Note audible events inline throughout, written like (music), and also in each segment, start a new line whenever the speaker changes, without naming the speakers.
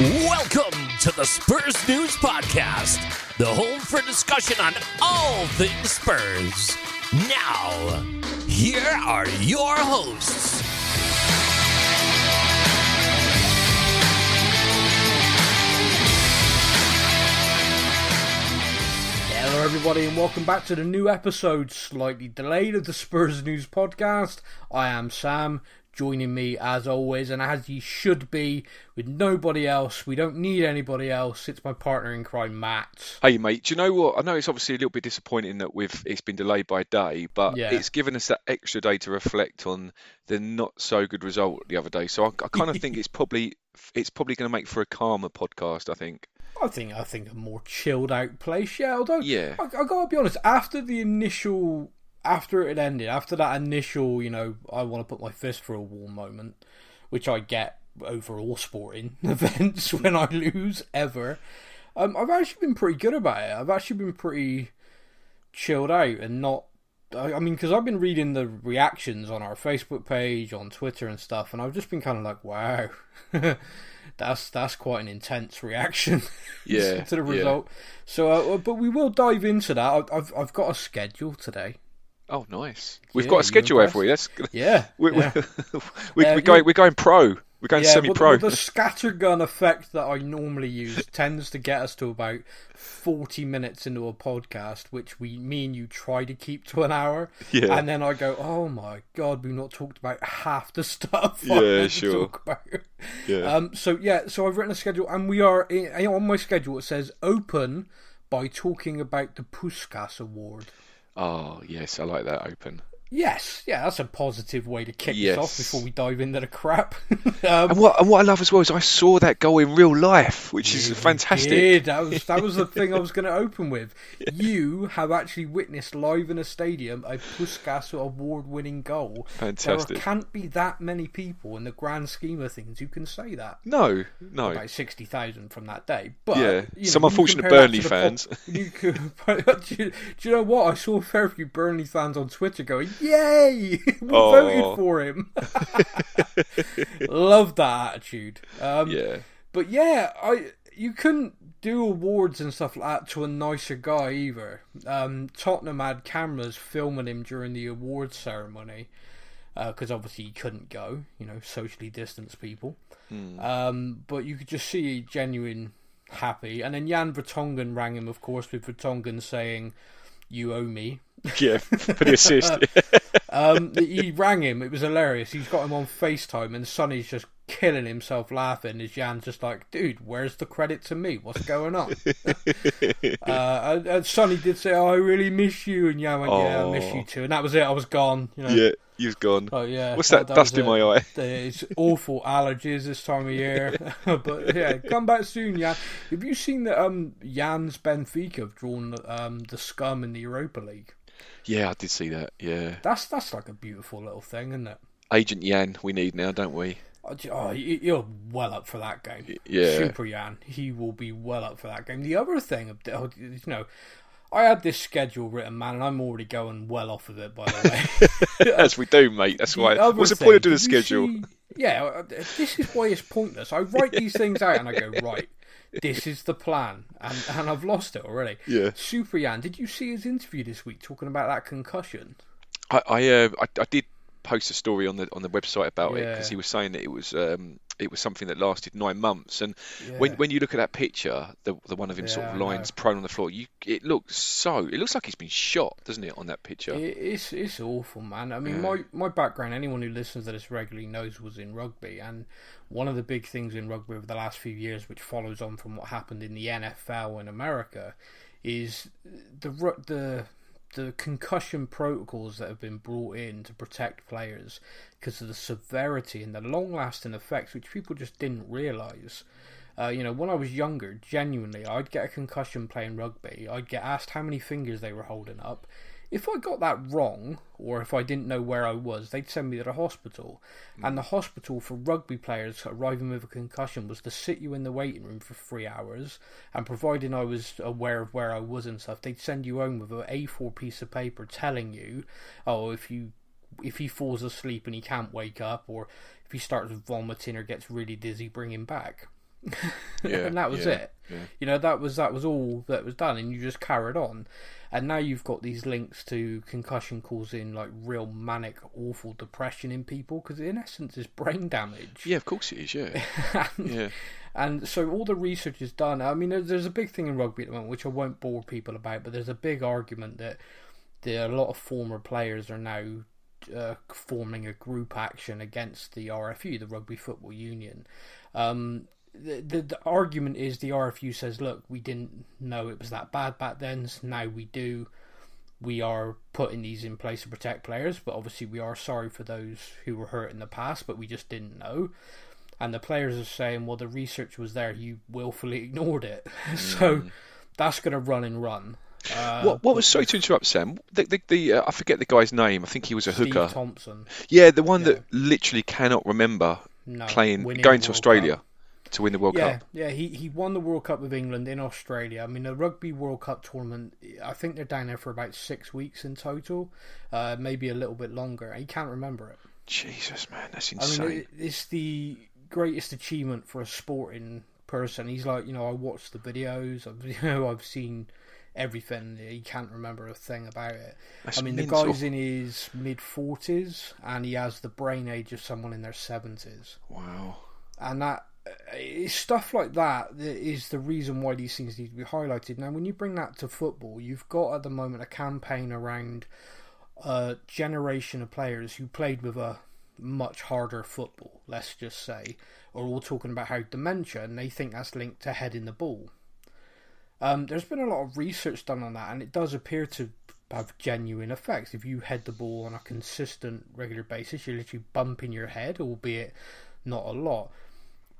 Welcome to the Spurs News Podcast, the home for discussion on all things Spurs. Now, here are your hosts.
Everybody, and welcome back to the new episode, slightly delayed, of the Spurs News Podcast. I am Sam, joining me as always, and as he should be, with nobody else. We don't need anybody else. It's my partner in crime, Matt.
Hey mate, do you know what? I know it's obviously a little bit disappointing that we've it's been delayed by a day, but
Yeah.
it's given us that extra day to reflect on the not so good result the other day. So I, I kind of (laughs) think it's probably it's probably going to make for a calmer podcast. I think.
I think I think a more chilled out place. Yeah, although
Yeah.
I, I gotta be honest. After the initial, after it ended, after that initial, you know, I want to put my fist for a wall moment, which I get over all sporting (laughs) events when I lose ever. Um, I've actually been pretty good about it. I've actually been pretty chilled out and not. I I mean, because I've been reading the reactions on our Facebook page, on Twitter and stuff, and I've just been kind of like, wow, (laughs) that's that's quite an intense reaction (laughs)
Yeah,
to the
yeah.
result. So, uh, but we will dive into that. I've, I've got a schedule today.
Oh, nice. We've
Yeah,
got a schedule
impressed?
have we? That's
Yeah,
we,
yeah. (laughs)
we, we,
Uh,
we're going we're going pro. We're going
yeah,
semi-pro.
But, but the scattergun effect that I normally use (laughs) tends to get us to about forty minutes into a podcast, which we, me and you, try to keep to an hour.
Yeah.
And then I go, "Oh my god, we've not talked about half the (laughs) stuff." I
Yeah,
to
sure.
talk about.
Yeah.
Um. So yeah. So I've written a schedule, and we are in, on my schedule. It says open by talking about the Puskas Award.
Oh yes, I like that open.
Yes, yeah, that's a positive way to kick
Yes.
this off before we dive into the crap. (laughs) um,
And what and what I love as well is I saw that goal in real life, which is fantastic.
Did. That was that was the (laughs) thing I was going to open with. You have actually witnessed live in a stadium a Puskas award-winning goal.
Fantastic.
There can't be that many people in the grand scheme of things who can say that.
No, no.
About sixty thousand from that day, but
Yeah,
you know,
some unfortunate Burnley fans.
pop- (laughs) you could, do, you, do you know what? I saw a fair few Burnley fans on Twitter going, "Yay, (laughs) we
Oh.
voted for him." (laughs) Love that attitude. Um,
Yeah.
but yeah, I you couldn't do awards and stuff like that to a nicer guy either. Um, Tottenham had cameras filming him during the awards ceremony because obviously he couldn't go, you know, socially distanced people. Um, but you could just see genuine happy. And then Jan Vertonghen rang him, of course, with Vertonghen saying, "You owe me." (laughs)
Yeah, for (laughs) the assist.
Um, he rang him. It was hilarious. He's got him on FaceTime, and Sonny's just killing himself laughing. As Jan's just like, "Dude, where's the credit to me? What's going on?" (laughs) uh, and, and Sonny did say, "Oh, I really miss you," and Jan went, "Yeah, I miss
Oh.
you too." And that was it. I was gone. You know.
yeah, you've gone.
Oh yeah.
What's that, dust
was
in my eye?
It's awful allergies this time of year. but yeah, come back soon, Jan. Have you seen that um Jan's Benfica have drawn um the scum in the Europa League?
Yeah, I did see that. Yeah,
That's that's like a beautiful little thing, isn't it?
Agent Jan, we need now, don't we?
Oh, Oh, you- you're well up for that game.
yeah.
Super Jan, He will be well up for that game. The other thing, oh, you know, I had this schedule written, man, and I'm already going well off of it, by the way. (laughs) (laughs)
As we do, mate. That's
The
why. What's the
thing,
point of doing a schedule?
see- yeah, uh, this is why it's pointless. I write these things out and I go, right, this is the plan. And, and I've lost it already.
Yeah.
Super Jan, did you see his interview this week talking about that concussion?
I I, uh, I I did post a story on the on the website about it because he was saying that it was um it was something that lasted nine months. And when
Yeah.
when you look at that picture, the the one of him sort of lying prone on the floor, you it looks so it looks like he's been shot, doesn't it, on that picture?
It, it's it's awful, man. I mean, my my background, anyone who listens to this regularly knows, was in rugby, and one of the big things in rugby over the last few years, which follows on from what happened in the NFL in America, is the the the concussion protocols that have been brought in to protect players because of the severity and the long lasting effects, which people just didn't realize. Uh, you know, when I was younger, genuinely, I'd get a concussion playing rugby. I'd get asked how many fingers they were holding up. If I got that wrong, or if I didn't know where I was, they'd send me to the hospital. Hmm. And the hospital for rugby players arriving with a concussion was to sit you in the waiting room for three hours, and providing I was aware of where I was and stuff, they'd send you home with an A4 piece of paper telling you, oh, if you if he falls asleep and he can't wake up, or if he starts vomiting or gets really dizzy, bring him back.
Yeah, (laughs)
and that was it. You know, that was that was all that was done, and you just carried on. And now you've got these links to concussion causing like real manic, awful depression in people because in essence it's brain damage.
Yeah, of course it is. Yeah, (laughs)
and,
yeah.
and so all the research is done. I mean, there's, there's a big thing in rugby at the moment, which I won't bore people about, but there's a big argument that there a lot of former players are now uh, forming a group action against the RFU, the Rugby Football Union. Um, the, the, the argument is the RFU says, look, we didn't know it was that bad back then, so now we do. We are putting these in place to protect players, but obviously we are sorry for those who were hurt in the past, but we just didn't know. And the players are saying, well, the research was there, you willfully (laughs) ignored it. (laughs) so that's going to run and run. Uh,
What what was sorry to interrupt, Sam? The, the, the uh, I forget the guy's name. I think he was a
Steve
hooker.
Thompson.
Yeah, the one that literally cannot remember
No,
playing going to Australia
Cup.
To win the World
Yeah,
Cup.
yeah, he, he won the World Cup with England in Australia. I mean, the Rugby World Cup tournament, I think they're down there for about six weeks in total, uh, maybe a little bit longer. He can't remember it.
Jesus, man, that's
I
insane.
mean, it, it's the greatest achievement for a sporting person. He's like, you know, I watched the videos, I've, (laughs) you know, I've seen everything. He can't remember a thing about it.
That's
I mean,
mental.
the guy's in his mid 40s and he has the brain age of someone in their 70s.
wow.
and that it's stuff like that that is the reason why these things need to be highlighted. Now, when you bring that to football, you've got at the moment a campaign around a generation of players who played with a much harder football, let's just say, are all talking about how dementia, and they think that's linked to heading the ball. Um, there's been a lot of research done on that, and it does appear to have genuine effects. If you head the ball on a consistent, regular basis, you're literally bumping your head, albeit not a lot.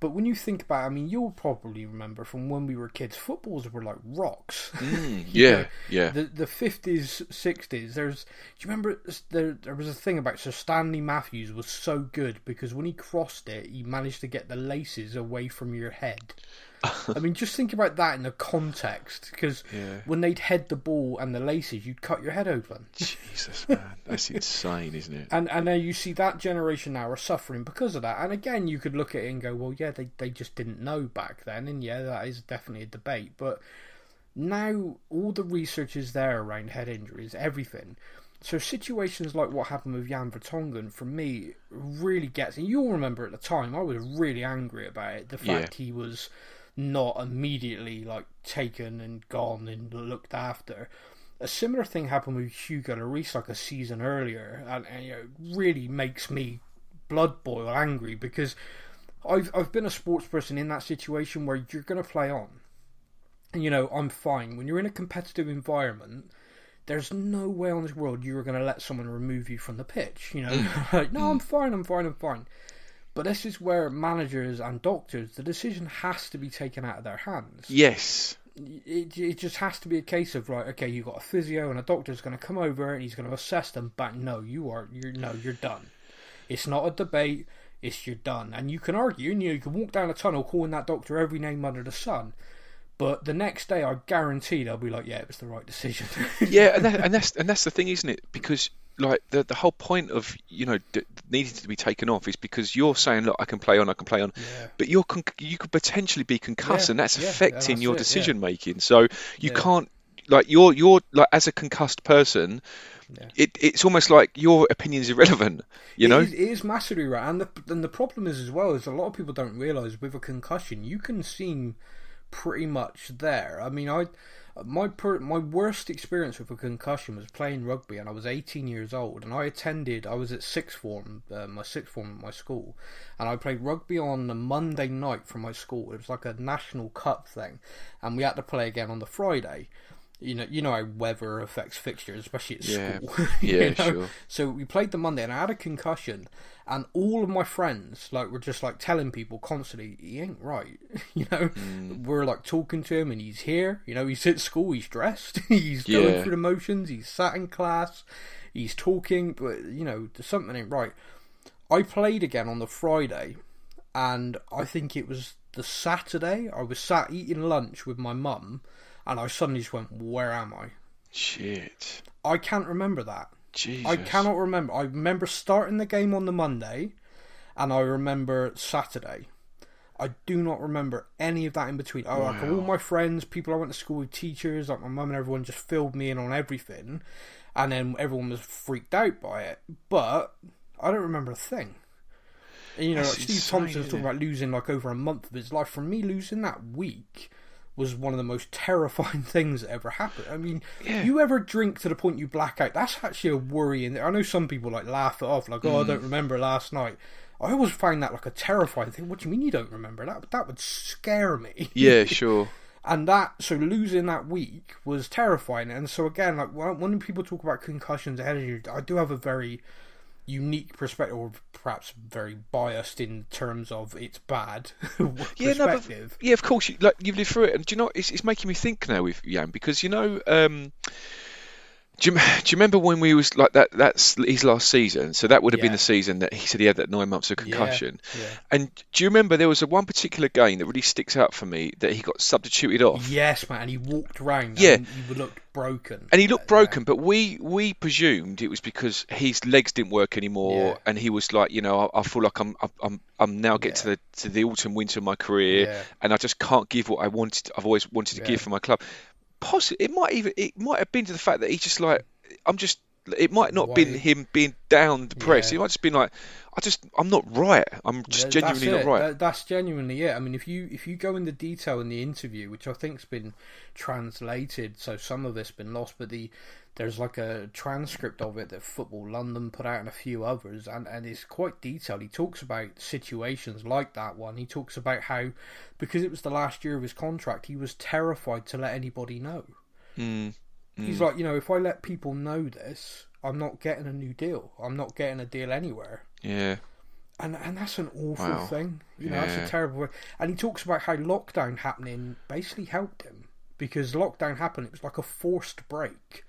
But when you think about, it, I mean, you'll probably remember from when we were kids, footballs were like rocks.
Mm, (laughs) yeah,
know,
yeah.
The the fifties, sixties. There's. Do you remember there? There was a thing about Sir Stanley Matthews was so good because when he crossed it, he managed to get the laces away from your head. (laughs) I mean, just think about that in the context because
Yeah.
when they'd head the ball and the laces, you'd cut your head open.
Jesus, man, that's insane, isn't it?
And and now you see that generation now are suffering because of that. And again, you could look at it and go, well, yeah, they they just didn't know back then, and yeah, that is definitely a debate. But now all the research is there around head injuries, everything. So situations like what happened with Jan Vertonghen, for me, really gets. And you'll remember at the time, I was really angry about it. The fact he was not immediately like taken and gone and looked after. A similar thing happened with Hugo Lloris like a season earlier, and, and you know, really makes me blood boil angry because I've I've been a sports person in that situation where you're going to play on, and you know I'm fine when you're in a competitive environment. There's no way on this world you are going to let someone remove you from the pitch. You know, (laughs) like, no, I'm fine, I'm fine, I'm fine. But this is where managers and doctors, the decision has to be taken out of their hands
Yes.
it, it just has to be a case of right okay you've got a physio and a doctor's going to come over and he's going to assess them but no you are you're no you're done it's not a debate it's you're done and you can argue and you, you can walk down a tunnel calling that doctor every name under the sun but the next day i guarantee they'll be like yeah it was the right decision (laughs)
Yeah, and, that, and that's and that's the thing, isn't it? Because like the the whole point of you know d- needing to be taken off is because you're saying, look, I can play on, I can play on,
Yeah.
but you're con- you could potentially be concussed,
Yeah,
and that's
yeah,
affecting
that's
your
it,
decision making. So you can't like you're you're like as a concussed person. It, it's almost like your opinion is irrelevant, you know.
It is, it is massively right, and the and the problem is as well is a lot of people don't realize with a concussion you can seem pretty much there. I mean, I my per, my worst experience with a concussion was playing rugby, and I was 18 years old, and I attended. I was at sixth form, uh, my sixth form at my school, and I played rugby on a Monday night for my school. It was like a national cup thing, and we had to play again on the Friday. You know, you know how weather affects fixtures, especially at
Yeah.
school. (laughs)
Yeah,
know?
sure.
So we played the Monday, and I had a concussion, and all of my friends like were just like telling people constantly, "He ain't right." (laughs) you know,
Mm.
we're like talking to him, and he's here. You know, he's at school, he's dressed, (laughs) he's going
Yeah.
through the motions, he's sat in class, he's talking, but you know, there's something ain't right. I played again on the Friday, and I think it was the Saturday. I was sat eating lunch with my mum, and I suddenly just went, "Where am I?"
Shit.
I can't remember that.
Jesus.
I cannot remember. I remember starting the game on the Monday, and I remember Saturday. I do not remember any of that in between. Oh, like all my friends, people I went to school with, teachers, like my mum and everyone, just filled me in on everything, and then everyone was freaked out by it. But I don't remember a thing. And, you know,
That's
like Steve
insane,
Thompson was talking about losing like over a month of his life. For me, losing that week was one of the most terrifying (laughs) things that ever happened. I mean,
Yeah.
you ever drink to the point you black out? That's actually a worrying. I know some people like laugh it off, like, "Oh, I
Mm.
don't remember last night." I always find that like a terrifying thing. What do you mean you don't remember that? That would scare me. (laughs)
Yeah, sure.
and that so losing that week was terrifying. And so again, like when, when people talk about concussions, I do have a very unique perspective, or perhaps very biased in terms of it's bad (laughs)
Yeah, no, but,
perspective.
yeah, of course. You, like you've lived through it, and do you know it's, it's making me think now with Jan because you know, um, do you, do you remember when we was like that? That's his last season, so that would have been the season that he said he had that nine months of concussion.
yeah.
And do you remember there was a one particular game that really sticks out for me that he got substituted off?
Yes, man. And he walked around.
Yeah.
and he looked broken.
And he looked
Yeah.
broken, but we we presumed it was because his legs didn't work anymore,
Yeah.
and he was like, you know, I, I feel like I'm I'm I'm now getting to the to the autumn winter of my career,
Yeah.
and I just can't give what I wanted. I've always wanted to
Yeah.
give for my club. Possibly, it might even it might have been to the fact that he's just like I'm just. It might not been him being down, depressed.
Yeah.
It might just been like, I just I'm not right. I'm just
Th-
genuinely not right.
That- that's genuinely it. I mean, if you if you go into detail in the interview, which I think's been translated, so some of it's been lost, but the there's like a transcript of it that Football London put out and a few others, and and it's quite detailed. He talks about situations like that one. He talks about how because it was the last year of his contract, he was terrified to let anybody know.
Mm,
He's like, you know, if I let people know this, I'm not getting a new deal. I'm not getting a deal anywhere
yeah,
and and that's an awful
Wow.
thing. You know, that's a terrible. And he talks about how lockdown happening basically helped him because lockdown happened. It was like a forced break,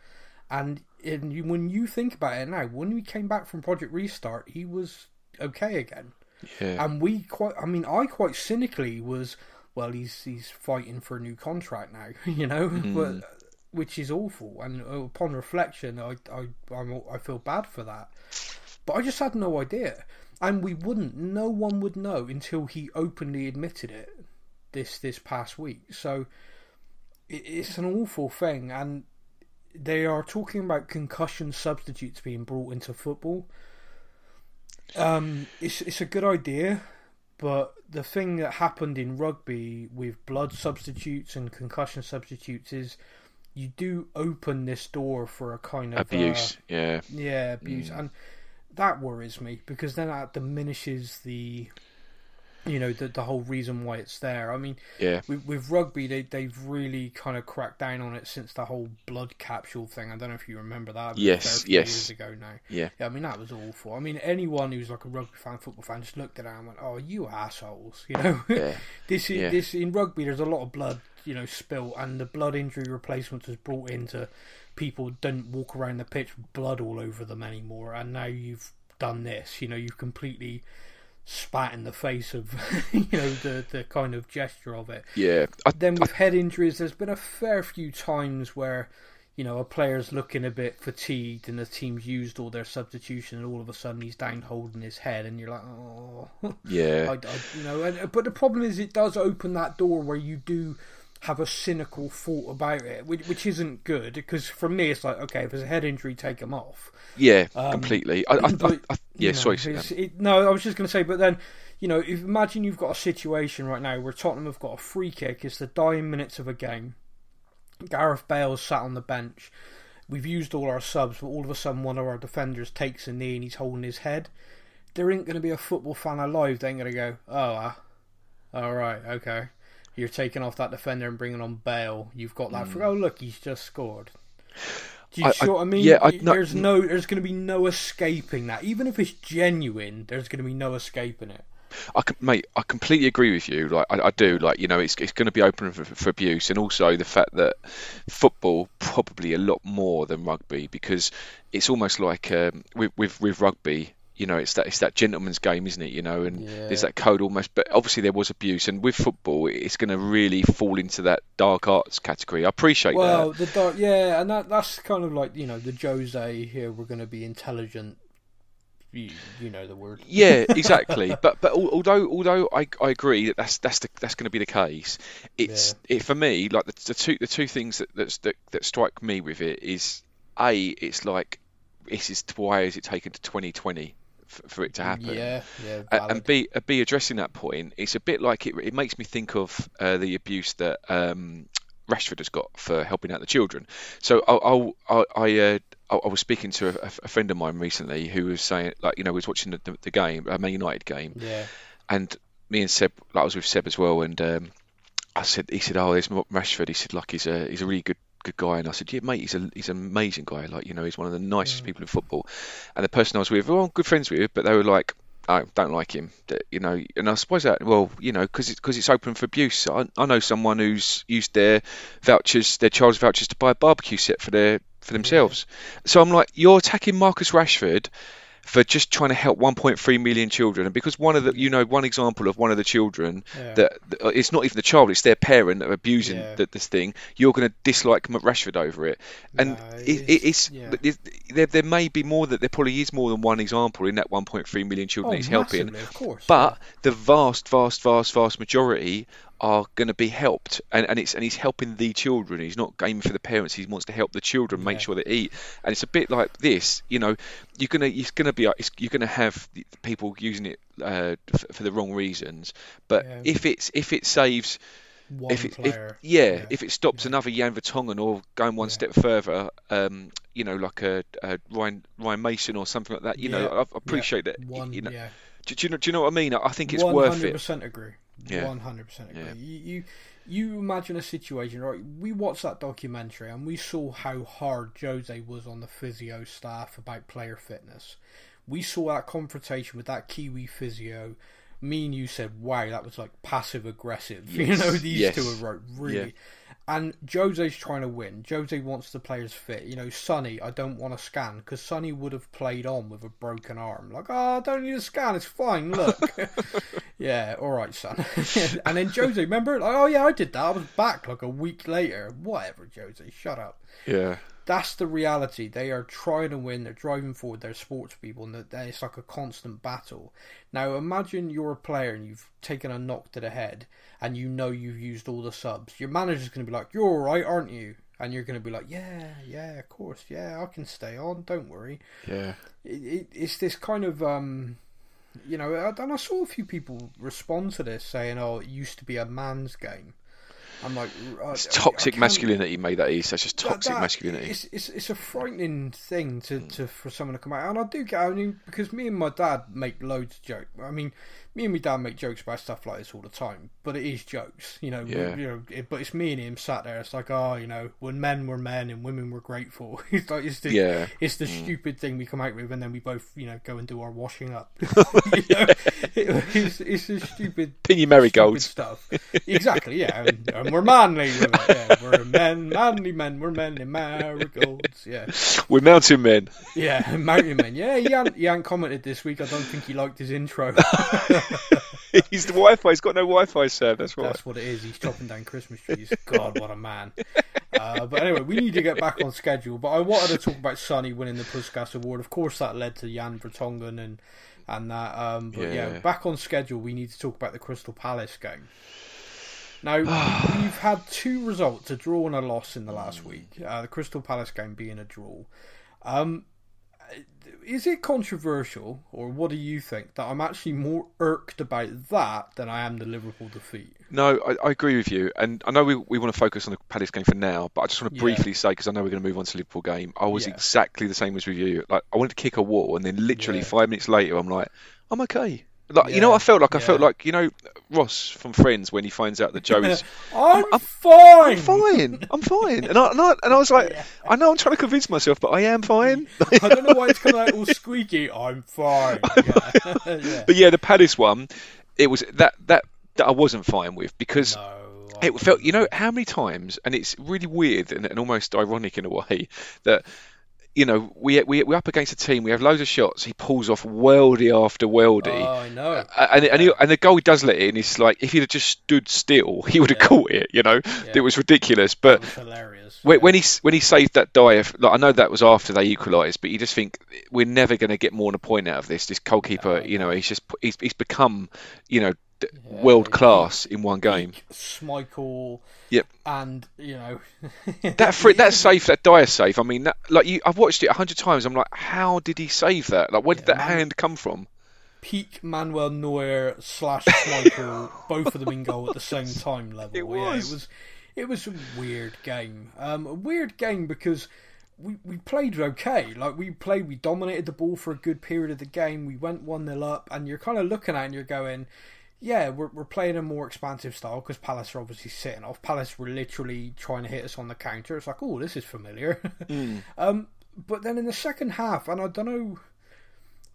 and in you, when you think about it now, when we came back from Project Restart, he was okay again.
yeah,
And we quite, I mean, I quite cynically was, well, he's he's fighting for a new contract now, (laughs) you know,
Hmm.
but which is awful. And upon reflection, I I I'm, I feel bad for that. But I just had no idea, and we wouldn't. No one would know until he openly admitted it this this past week. So it, it's an awful thing, and they are talking about concussion substitutes being brought into football. Um, it's it's a good idea, but the thing that happened in rugby with blood substitutes and concussion substitutes is you do open this door for a kind of uh,
abuse. Yeah,
yeah, abuse, and that worries me because then that diminishes the, you know, the the whole reason why it's there. I mean,
yeah,
with, with rugby, they they've really kind of cracked down on it since the whole blood capsule thing. I don't know if you remember that.
Yes,
a fair few
yes.
Years ago now.
yeah,
Yeah, I mean that was awful. I mean anyone who's like a rugby fan, football fan, just looked at it and went, "Oh, you assholes!" (laughs) You know.
yeah,
this is
Yeah.
this in rugby. There's a lot of blood, you know, spill, and the blood injury replacement was brought into people don't walk around the pitch with blood all over them anymore. And now you've done this. You know, you've completely spat in the face of (laughs) you know the the kind of gesture of it.
yeah. I,
Then with head injuries, there's been a fair few times where, you know, a player's looking a bit fatigued and the team's used all their substitution, and all of a sudden he's down holding his head, and you're like, oh,
yeah, (laughs)
I, I, you know. And, but the problem is, it does open that door where you do have a cynical thought about it, which, which isn't good. Because for me, it's like, okay, if there's a head injury, take him off.
yeah, completely. I, I,
Um, But,
I,
you
yeah,
know,
sorry.
it- no, I was just going to say, but then, you know, if, imagine you've got a situation right now where Tottenham have got a free kick. It's the dying minutes of a game. Gareth Bale's sat on the bench. We've used all our subs, but all of a sudden one of our defenders takes a knee and he's holding his head. There ain't going to be a football fan alive. They ain't going to go, oh, ah, all right, okay. You're taking off that defender and bringing on Bale. You've got that.
Mm.
For, oh look, he's just scored. Do you
I-
see
I-
what I mean?
yeah, I- no-
there's no, there's going to be no escaping that. Even if it's genuine, there's going to be no escaping it.
I com- mate, I completely agree with you. Like I, I do. Like you know, it's it's going to be open for, for abuse, and also the fact that football probably a lot more than rugby because it's almost like um, with, with with rugby. You know, it's that it's that gentleman's game, isn't it? You know, and there's that code almost. But obviously there was abuse, and with football, it's going to really fall into that dark arts category. I appreciate
Well,
that.
Well, the dark, yeah, and that that's kind of like you know the Jose here. We're going to be intelligent. You, you know the word.
Yeah, (laughs) exactly. but but although although I, I agree that that's that's the, that's going to be the case, it's it, for me like the, the two the two things that that's, that that strike me with it is a it's like this is why is it taken to 2020 for, for it to happen?
Yeah, yeah. Valid.
and B, uh, B addressing that point, it's a bit like it. It makes me think of uh, the abuse that um, Rashford has got for helping out the children. So I'll, I, I, uh, I I was speaking to a, a friend of mine recently who was saying, like, you know, was watching the, the, the game, a Man United game,
yeah,
and me and Seb, like, I was with Seb as well, and um, I said, he said, oh, there's Rashford. He said, like, he's a he's a really good good guy, and I said, yeah, mate, he's a he's an amazing guy. Like, you know, he's one of the nicest mm. people in football. And the person I was with, well, I'm good friends with, but they were like. I don't like him, you know, and I suppose that well, you know, because it's because it's open for abuse. I, I know someone who's used their vouchers, their child's vouchers, to buy a barbecue set for their for themselves. So I'm like, you're attacking Marcus Rashford for just trying to help 1.3 million children, and because one of the, you know, one example of one of the children
Yeah.
that it's not even the child, it's their parent that are abusing
Yeah.
the, this thing. You're going to dislike Rashford over it, and
No,
it,
it's-
it, it's
yeah.
it- there, there may be more that there probably is more than one example in that 1.3 million children
oh,
he's helping.
of course.
But the vast, vast, vast, vast majority are going to be helped, and, and it's and he's helping the children. He's not aiming for the parents. He wants to help the children, make
Yeah.
sure they eat. And it's a bit like this, you know. You're gonna, it's gonna be, it's, you're gonna have the people using it uh, f- for the wrong reasons. But
Yeah.
if it's if it saves,
one
if it, if,
player,
yeah, if it stops another Jan Vertonghen or going one
Yeah.
step further, um, you know, like a, a Ryan Ryan Mason or something like that. You know, I, I appreciate that.
one,
you know,
yeah.
do, do you know, do you know what I mean? I think it's
One
worth
hundred
it.
percent agree. One hundred percent agree.
Yeah.
You, you you imagine a situation, right? We watched that documentary and we saw how hard Jose was on the physio staff about player fitness. We saw that confrontation with that Kiwi physio. Me and you said, "Wow, that was like passive aggressive." (laughs) You know, these
yes.
two are right, really.
Yeah.
And Jose's trying to win. Jose wants the players fit. You know, Sonny, I don't want to scan because Sonny would have played on with a broken arm. Like, oh, I don't need a scan. It's fine. Look. (laughs) yeah, all right, son. (laughs) and then Jose, remember? Like, oh yeah, I did that. I was back like a week later. Whatever, Jose. Shut up.
Yeah.
That's the reality. They are trying to win. They're driving forward. They're sports people, and it's like a constant battle. Now, imagine you're a player and you've taken a knock to the head, and you know you've used all the subs. Your manager's going to be like, "You're all right, aren't you?" And you're going to be like, "Yeah, yeah, of course, yeah, I can stay on. Don't worry."
Yeah.
It, it, it's this kind of um, you know, and I saw a few people respond to this saying, "Oh, it used to be a man's game." I'm like, I-
It's toxic masculinity, mate. That is. That's just toxic
that-
masculinity. Hmm.
It's, it's it's a frightening thing to, to for someone to come out, and I do get. I mean, because me and my dad make loads of jokes. I mean, me and my dad make jokes about stuff like this all the time, but it is jokes, you know.
Yeah.
You know, it, but it's me and him sat there. It's like, oh, you know, when men were men and women were grateful. (laughs) it's like it's the
Yeah.
It's the mm. stupid thing we come out with, and then we both, you know, go and do our washing up. (laughs) (laughs) you know, it, it's it's the stupid
Pin your marigolds.
stuff. Exactly, yeah, and, and we're manly it. Yeah, we're men, manly men. We're men in marigolds. Yeah,
We're mountain men.
yeah, mountain men. Yeah, he hadn't, he hadn't commented this week. I don't think he liked his intro. (laughs)
He's the Wi-Fi. He's got no Wi-Fi, sir. That's right.
That's what it is. He's chopping down Christmas trees. God, what a man. Uh, but anyway, we need to get back on schedule. But I wanted to talk about Sonny winning the Puskas Award. Of course, that led to Jan Vertonghen and and that. Um, but yeah.
Yeah.
back on schedule. We need to talk about the Crystal Palace game. Now (sighs) we've had two results: a draw and a loss in the last week. Uh, the Crystal Palace game being a draw. Um, is it controversial, or what do you think? That I'm actually more irked about that than I am the Liverpool defeat.
No, I, I agree with you, and I know we, we want to focus on the Palace game for now, but I just want to
Yeah.
briefly say because I know we're going to move on to the Liverpool game. I was
Yeah.
exactly the same as with you. Like I wanted to kick a wall, and then literally
Yeah.
five minutes later, I'm like, I'm okay. Like you know, what I felt like I felt like you know Ross from Friends when he finds out that Joey's. (laughs)
I'm,
I'm-
fine.
I'm fine, I'm fine, and I, and I and I was like, I know I'm trying to convince myself, but I am fine. (laughs)
I don't know why it's coming out all (laughs) squeaky. I'm fine. Yeah. yeah.
But yeah, the Palace one, it was that that that I wasn't fine with because
No,
it felt you know how many times, and it's really weird and, and almost ironic in a way that. You know, we we we're up against a team. We have loads of shots. He pulls off worldy after worldy,
Oh, I know.
And and, he, and the goal he does let in is like if he'd have just stood still, he would have
Yeah.
caught it. You know,
Yeah.
it was ridiculous. But
was hilarious.
when,
yeah.
when he when he saved that dive, like I know that was after they equalised, but you just think we're never going to get more than a point out of this. This goalkeeper, you know, he's just he's he's become, you know,
Yeah,
world class in one game.
Schmeichel.
Yep.
And you know (laughs)
That free, that safe, that dire safe. I mean, that, like you, I've watched it a hundred times. I'm like, how did he save that? Like, where did
Yeah,
that
man.
hand come from?
peak Manuel Neuer slash Schmeichel, (laughs) both of them in goal at the same time level.
It
Yeah,
was.
it was it was a weird game. Um, a weird game because we, we played okay. Like we played, we dominated the ball for a good period of the game. We went one 0 up, and you're kind of looking at it and you're going, yeah, we're we're playing a more expansive style because Palace are obviously sitting off. Palace were literally trying to hit us on the counter. It's like, oh, this is familiar. (laughs) um, but then in the second half, and I don't know.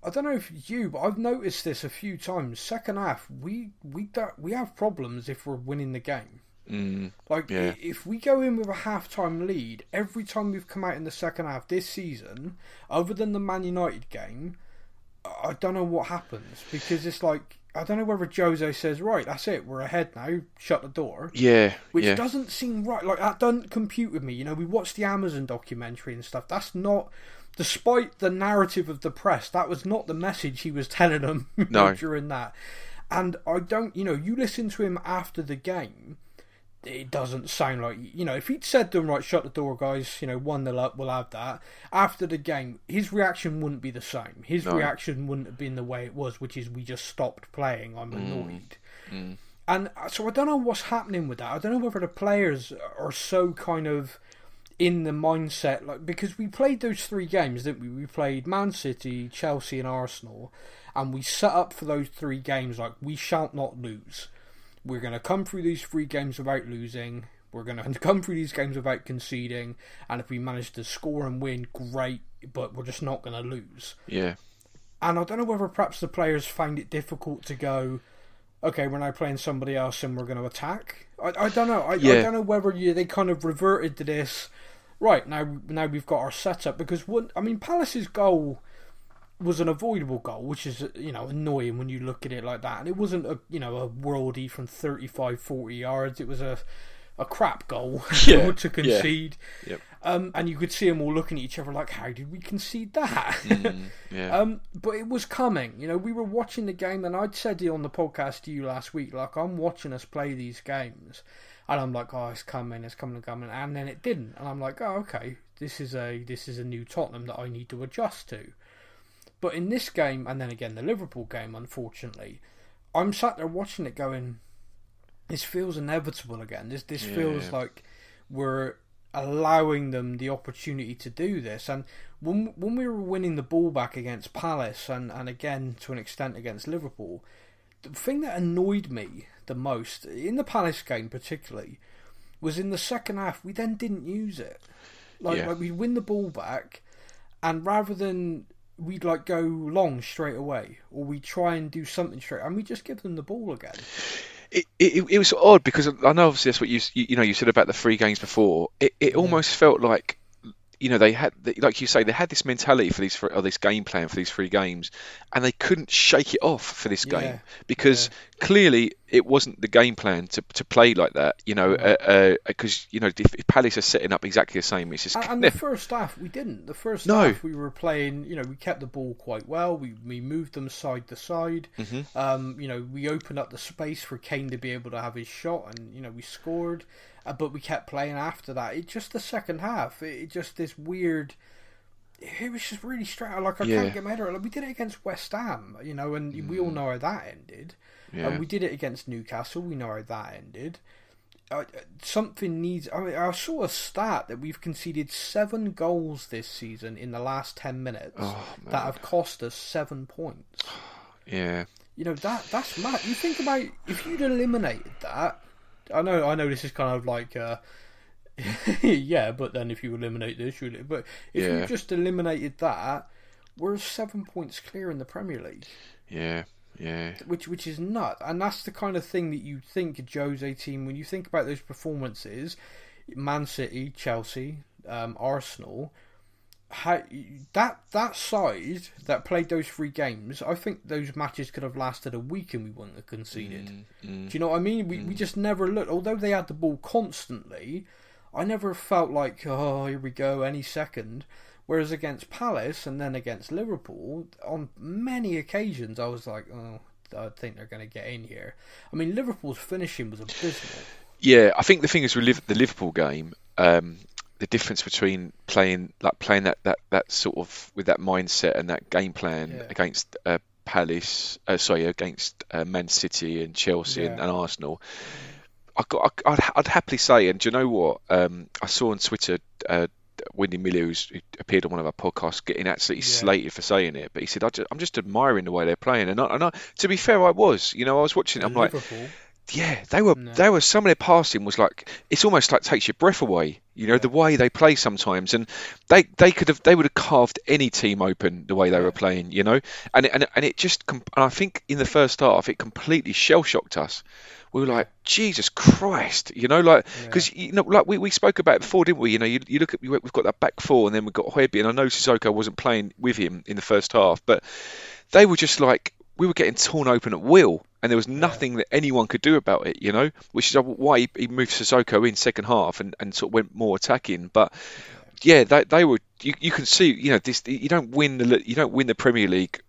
I don't know if you, but I've noticed this a few times. Second half, we we don't, we have problems if we're winning the game.
Mm,
Like
Yeah.
if we go in with a half-time lead, every time we've come out in the second half this season, other than the Man United game, I don't know what happens because it's like I don't know whether Jose says right, that's it, we're ahead now, shut the door.
yeah,
Which
yeah,
doesn't seem right. Like that doesn't compute with me. You know, we watched the Amazon documentary and stuff. That's not, despite the narrative of the press, that was not the message he was (laughs) telling them
No.
during that. And I don't, you know, you listen to him after the game. It doesn't sound like you know. If he'd said to them, "Right, shut the door, guys," you know, one nil up, we'll have that. After the game, his reaction wouldn't be the same. His
No.
reaction wouldn't have been the way it was, which is we just stopped playing. I'm annoyed. And uh, so I don't know what's happening with that. I don't know whether the players are so kind of in the mindset like because we played those three games, didn't we? We played Man City, Chelsea, and Arsenal, and we set up for those three games like we shall not lose. We're going to come through these three games without losing. We're going (laughs) to come through these games without conceding, and if we manage to score and win, great. But we're just not going to lose.
yeah.
And I don't know whether perhaps the players find it difficult to go, okay, we're now playing somebody else and we're going to attack. I, I don't know. I, I don't know whether you, they kind of reverted to this. Right now, now we've got our setup because one. I mean, Palace's goal was an avoidable goal, which is you know annoying when you look at it like that. And it wasn't a you know a worldy from 35, 40 yards. It was a a crap goal (laughs) (laughs)
Yeah,
to
yeah.
concede.
Yep.
Um, and you could see them all looking at each other like, how did we concede that?
Mm, yeah. (laughs)
Um, but it was coming. You know, we were watching the game, and I'd said it on the podcast to you last week, like I'm watching us play these games, and I'm like, oh, it's coming, it's coming, it's coming, and then it didn't, and I'm like, oh, okay, this is a this is a new Tottenham that I need to adjust to. But in this game, and then again the Liverpool game, unfortunately, I'm sat there watching it, going, this feels inevitable again. This this feels like we're allowing them the opportunity to do this. And when when we were winning the ball back against Palace and, and again to an extent against Liverpool, the thing that annoyed me the most in the Palace game particularly was in the second half we then didn't use it. Like
Yeah.
like we win the ball back and rather than we'd like go long straight away or we try and do something straight and we just give them the ball again.
it, it, it was odd because I know obviously that's what you you, you know you said about the three games before. It, it almost felt like you know they had like you say they had this mentality for these or this game plan for these three games, and they couldn't shake it off for this
Yeah,
game because clearly it wasn't the game plan to, to play like that. You know, because uh, you know if, if Palace are setting up exactly the same, it's just
And, and the first half, we didn't. The first
No.
half, we were playing. You know, we kept the ball quite well. We we moved them side to side.
Mm-hmm.
Um, you know, we opened up the space for Kane to be able to have his shot, and you know, we scored. Uh, but we kept playing after that. It just the second half. It, it just this weird. It was just really straight. Like I
Yeah.
can't get my head around. Like, we did it against West Ham, you know, and we all know how that ended.
Mm. Yeah.
And we did it against Newcastle. We know how that ended. Uh, something needs. I mean, I saw a stat that we've conceded seven goals this season in the last ten minutes
Oh,
that have cost us seven points. (sighs)
yeah.
You know that that's mad. You think about if you'd eliminated that. I know, I know. This is kind of like, uh, (laughs) yeah, but then if you eliminate this, you but if
Yeah.
you just eliminated that, we're seven points clear in the Premier League,
Yeah, yeah,
which which is nut. And that's the kind of thing that you think a Jose team when you think about those performances, Man City, Chelsea, um, Arsenal. How, that that side that played those three games, I think those matches could have lasted a week and we wouldn't have conceded.
Mm,
Do you know what I mean? We we just never looked. Although they had the ball constantly, I never felt like oh here we go any second. Whereas against Palace and then against Liverpool, on many occasions I was like, oh, I think they're going to get in here. I mean, Liverpool's finishing was abysmal.
yeah. I think the thing is with the Liverpool game, um, the difference between playing like playing that, that, that sort of with that mindset and that game plan
Yeah.
against uh, Palace, uh, sorry, against uh, Man City and Chelsea and,
Yeah.
and Arsenal. I got, I, I'd, I'd happily say, and do you know what? Um, I saw on Twitter. Uh, Wendy Miller, who's, who appeared on one of our podcasts, getting absolutely
Yeah.
slated for saying it, but he said, I just, "I'm just admiring the way they're playing." And, I, and I, to be fair, I was. You know, I was watching. I'm like,
Liverpool,
yeah, they were.
No.
They were. Some of their passing was like it's almost like takes your breath away. You know the way they play sometimes, and they they could have they would have carved any team open the way they were playing. You know, and and and it just. com- And I think in the first half it completely shell shocked us. We were like, Jesus Christ, you know, like because you know, like we, we spoke about it before, didn't we? You know, you, you look at we've got that back four, and then we've got Højbjerg, and I know Sissoko wasn't playing with him in the first half, but they were just like we were getting torn open at will, and there was nothing that anyone could do about it, you know, which is why he, he moved Sissoko in second half and, and sort of went more attacking. But yeah, they, they were. You, you can see, you know, this you don't win the you don't win the Premier League,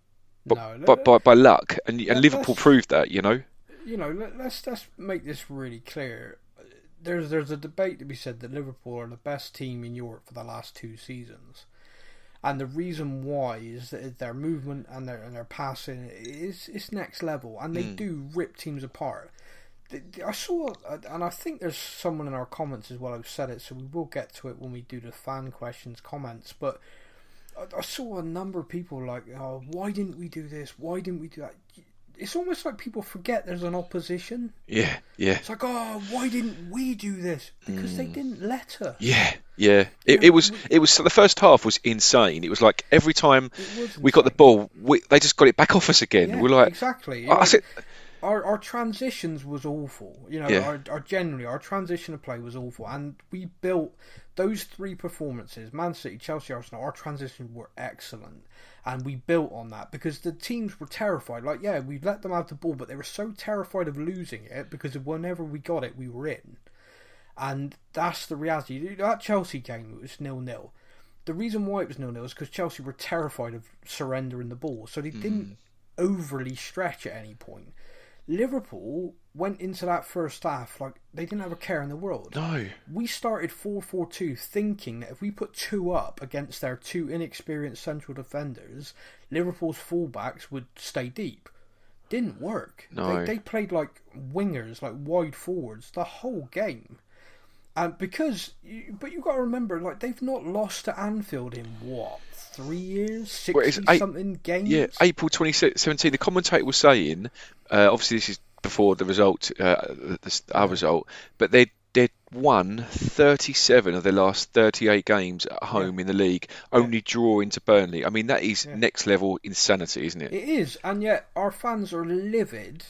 but
No,
by, by, by luck, and and Liverpool proved that, you know.
you know, let, let's let's make this really clear. There's there's a debate to be said that Liverpool are the best team in Europe for the last two seasons, and the reason why is that their movement and their and their passing is is next level, and they hmm. do rip teams apart. I saw, uh, and I think there's someone in our comments as well who said it, so we will get to it when we do the fan questions comments. But I, I saw a number of people like, "Oh, why didn't we do this? Why didn't we do that?" It's almost like people forget there's an opposition.
Yeah, yeah,
It's like, "Oh, why didn't we do this?" Because they hmm. didn't let us.
yeah, yeah. It, it was it was the first half was insane. It was like every time we got the ball, we, they just got it back off us again.
Yeah,
we're like,
exactly.
I, I said,
our our transitions was awful. You know,
Yeah.
our, our generally our transition of play was awful, and we built those three performances: Man City, Chelsea, Arsenal. Our transitions were excellent, and we built on that because the teams were terrified. Like, yeah, we let them have the ball, but they were so terrified of losing it because whenever we got it, we were in, and that's the reality. That Chelsea game it was nil nil. The reason why it was nil nil is because Chelsea were terrified of surrendering the ball, so they didn't hmm. overly stretch at any point. Liverpool went into that first half like they didn't have a care in the world.
no,
We started 4 4 2 thinking that if we put two up against their two inexperienced central defenders, Liverpool's fullbacks would stay deep. Didn't work.
No.
They, they played like wingers, like wide forwards, the whole game. And because, you, but you've got to remember, like they've not lost to Anfield in what three years,
Well, it's
something games.
yeah, April 2017. The commentator was saying, uh, obviously this is before the result, uh, the, our result, but they they won 37 of their last 38 games at home in the league, only drawing to Burnley. I mean, that is next level insanity, isn't it?
It is, and yet our fans are livid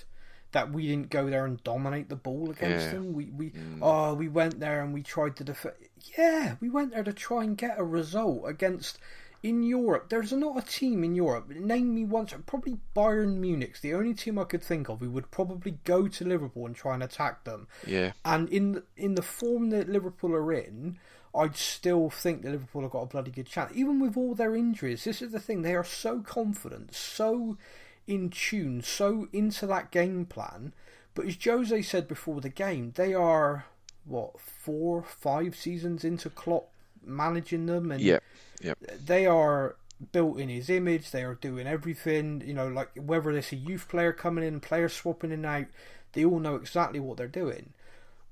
that we didn't go there and dominate the ball against
Yeah.
them. We we mm. oh we went there and we tried to defend. Yeah, we went there to try and get a result against. In Europe, there's not a team in Europe. Name me once. Probably Bayern Munich's the only team I could think of who would probably go to Liverpool and try and attack them.
Yeah.
And in in the form that Liverpool are in, I'd still think that Liverpool have got a bloody good chance. Even with all their injuries, this is the thing. They are so confident, so in tune, so into that game plan. But as Jose said before the game, they are, what, four, five seasons into Klopp managing them. And
Yeah. Yep.
they are built in his image. They are doing everything. You know, like whether it's a youth player coming in, player swapping in and out, they all know exactly what they're doing.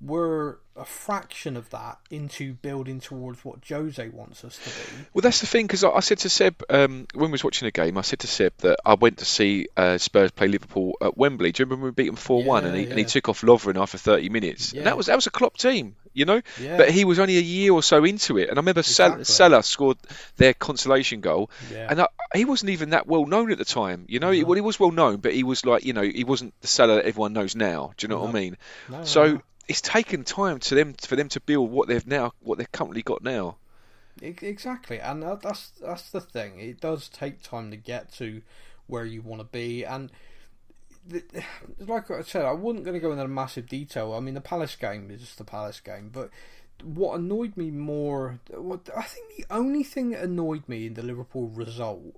We're a fraction of that into building towards what Jose wants us to be.
Well, that's the thing because I, I, said to Seb um, when we was watching the game, I said to Seb that I went to see uh, Spurs play Liverpool at Wembley. Do you remember we beat them four yeah, one, and he yeah. and he took off Lovren after thirty minutes, yeah. and that was that was a Klopp team, you know. But he was only a year or so into it, and I remember exactly. Salah scored their consolation goal, and I, he wasn't even that well known at the time, you know. No. He, well, he was well known, but he was like, you know, he wasn't the Salah that everyone knows now. Do you know no. what I mean? No, so it's taken time to them for them to build what they've now what they've currently got now.
Exactly, and that's that's the thing. It does take time to get to where you want to be, and (sighs) like I said, I wasn't going to go into massive detail. I mean, the Palace game is just the Palace game, but what annoyed me more, what I think the only thing that annoyed me in the Liverpool result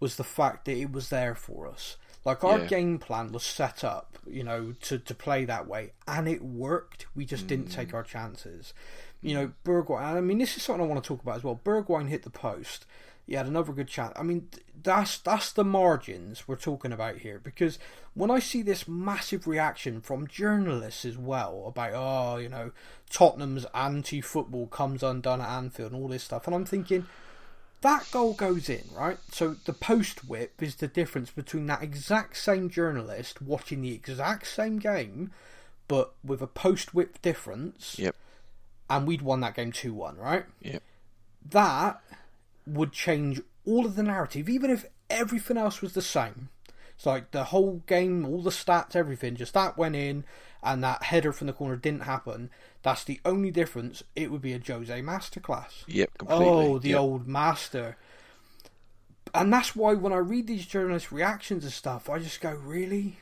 was the fact that it was there for us. Like our yeah. game plan was set up, you know, to, to play that way, and it worked. We just mm. didn't take mm. our chances. You know, Bergwijn. I mean, this is something I want to talk about as well. Bergwijn hit the post. He had another good chance. I mean, that's that's the margins we're talking about here. Because when I see this massive reaction from journalists as well about, oh, you know, Tottenham's anti-football comes undone at Anfield and all this stuff, and I'm thinking that goal goes in, right? So the post whip is the difference between that exact same journalist watching the exact same game, but with a post whip difference.
Yep.
And we'd won that game 2 1, right?
Yep.
That would change all of the narrative, even if everything else was the same. It's like the whole game, all the stats, everything, just that went in, and that header from the corner didn't happen. That's the only difference. It would be a Jose masterclass.
Yep, completely.
Oh, the
yep.
old master. And that's why when I read these journalist reactions and stuff, I just go, really?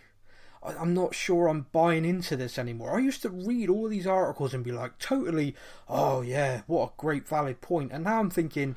I'm not sure I'm buying into this anymore. I used to read all these articles and be like, totally, oh yeah, what a great valid point. And now I'm thinking,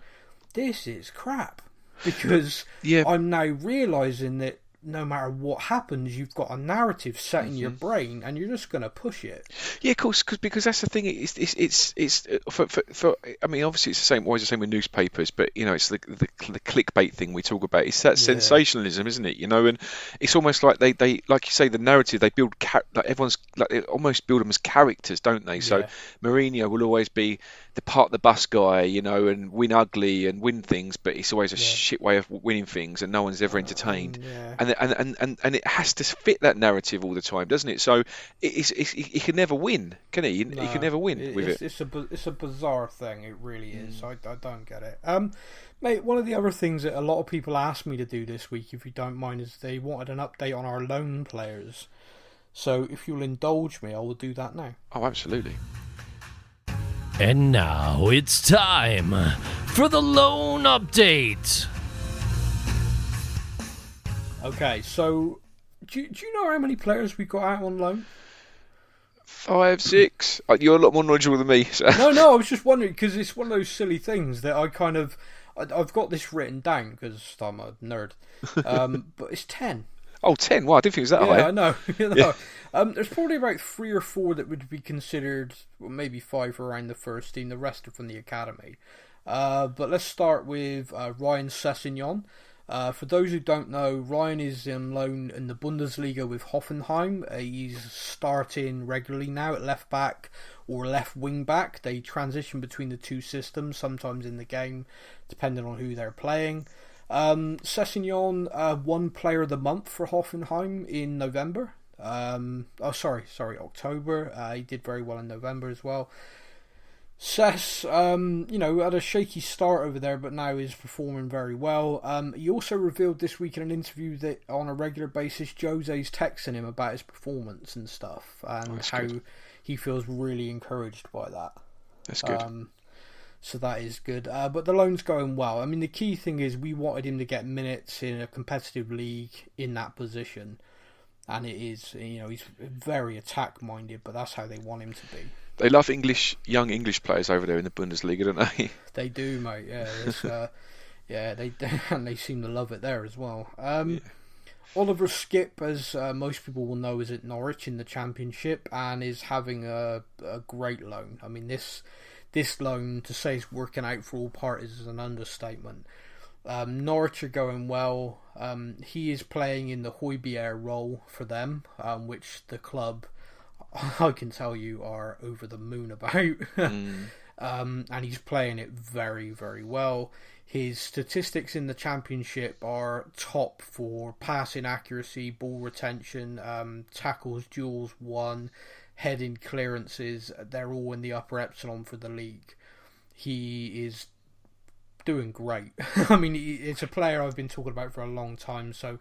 this is crap. (laughs) Because yeah. I'm now realizing that no matter what happens, you've got a narrative set in mm-hmm. your brain, and you're just going to push it.
Yeah, of course, cause, because that's the thing. It's it's it's, it's uh, for, for, for, I mean, obviously it's the same. Always the same with newspapers, but you know, it's the the, the clickbait thing we talk about. It's that yeah. sensationalism, isn't it? You know, and it's almost like they, they like you say the narrative they build like everyone's like they almost build them as characters, don't they? So yeah. Mourinho will always be the part the bus guy, you know, and win ugly and win things, but it's always a yeah. shit way of winning things, and no one's ever entertained. Um, yeah. and, and, and and and it has to fit that narrative all the time, doesn't it? So it's, it's he can never win, can he? No, he can never win
it,
with
it's,
it.
It's a it's a bizarre thing. It really is. Mm. I, I don't get it. Um, mate, one of the other things that a lot of people asked me to do this week, if you don't mind, is they wanted an update on our loan players. So if you'll indulge me, I will do that now.
Oh, absolutely.
And now it's time for the loan update.
Okay, so do, do you know how many players we got out on loan?
Five, six. Uh, you're a lot more knowledgeable than me. So.
No, no, I (laughs) was just wondering because it's one of those silly things that I kind of. I, have got this written down because I'm a nerd. Um, (laughs) but it's ten.
Oh, 10? Wow, I didn't think it was that
yeah,
high.
I know. (laughs) you know. Yeah. Um, there's probably about three or four that would be considered, well, maybe five around the first team. The rest are from the academy. Uh, but let's start with uh, Ryan Sessegnon. Uh, for those who don't know, Ryan is on loan in the Bundesliga with Hoffenheim. Uh, he's starting regularly now at left back or left wing back. They transition between the two systems sometimes in the game, depending on who they're playing. Um, Sessegnon uh, won Player of the Month for Hoffenheim in November. Um, oh, sorry, sorry, October. Uh, he did very well in November as well. Sess, um, you know, had a shaky start over there, but now is performing very well. Um, he also revealed this week in an interview that on a regular basis, Jose's texting him about his performance and stuff, and how good. he feels really encouraged by that.
That's good. Um,
so that is good. Uh, but the loan's going well. I mean, the key thing is we wanted him to get minutes in a competitive league in that position, and it is. You know, he's very attack minded, but that's how they want him to be.
They love English, young English players over there in the Bundesliga, don't they? (laughs)
They do, mate. Yeah, uh, yeah, they (laughs) and they seem to love it there as well. Um, yeah. Oliver Skipp, as uh, most people will know, is at Norwich in the Championship and is having a, a great loan. I mean, this this loan to say it's working out for all parties is an understatement. Um, Norwich are going well. Um, he is playing in the Højbjerg role for them, um, which the club (laughs) I can tell you are over the moon about. (laughs) mm. um, and he's playing it very, very well. His statistics in the championship are top for passing accuracy, ball retention, um, tackles, duels won, heading clearances. They're all in the upper epsilon for the league. He is doing great. (laughs) I mean, it's a player I've been talking about for a long time, so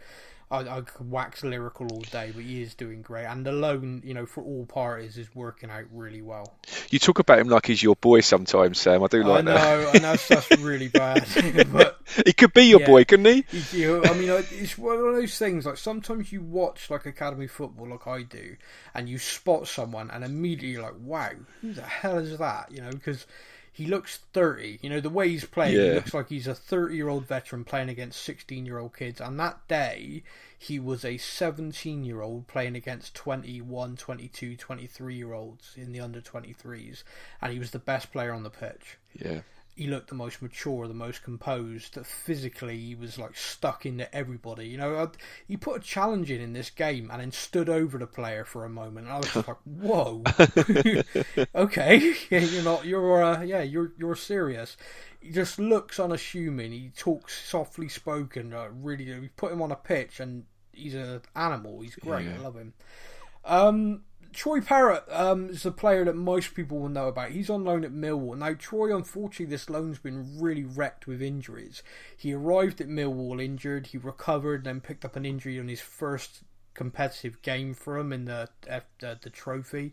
I, I could wax lyrical all day, but he is doing great. And the loan, you know, for all parties is working out really well.
You talk about him like he's your boy sometimes, Sam. I do like that.
I know, that. I know that's really bad. (laughs) (laughs) but
he could be your yeah, boy, couldn't he?
he? I mean, it's one of those things. Like sometimes you watch like academy football, like I do, and you spot someone, and immediately you're like, "Wow, who the hell is that?" You know, because he looks 30. You know, the way he's playing, yeah. he looks like he's a 30 year old veteran playing against 16 year old kids. And that day, he was a 17 year old playing against 21, 22, 23 year olds in the under 23s. And he was the best player on the pitch.
Yeah
he looked the most mature, the most composed. That physically, he was like stuck into everybody. You know, he put a challenge in in this game and then stood over the player for a moment. I was like, (laughs) "Whoa, (laughs) okay, (laughs) yeah, you're not, you're, uh, yeah, you're, you're serious." He just looks unassuming. He talks softly spoken. Uh, really, we put him on a pitch and he's an animal. He's great. Yeah. I love him. Um, Troy Parrott um, is a player that most people will know about. He's on loan at Millwall. Now, Troy, unfortunately, this loan's been really wrecked with injuries. He arrived at Millwall injured, he recovered, then picked up an injury on his first competitive game for him in the the, the trophy.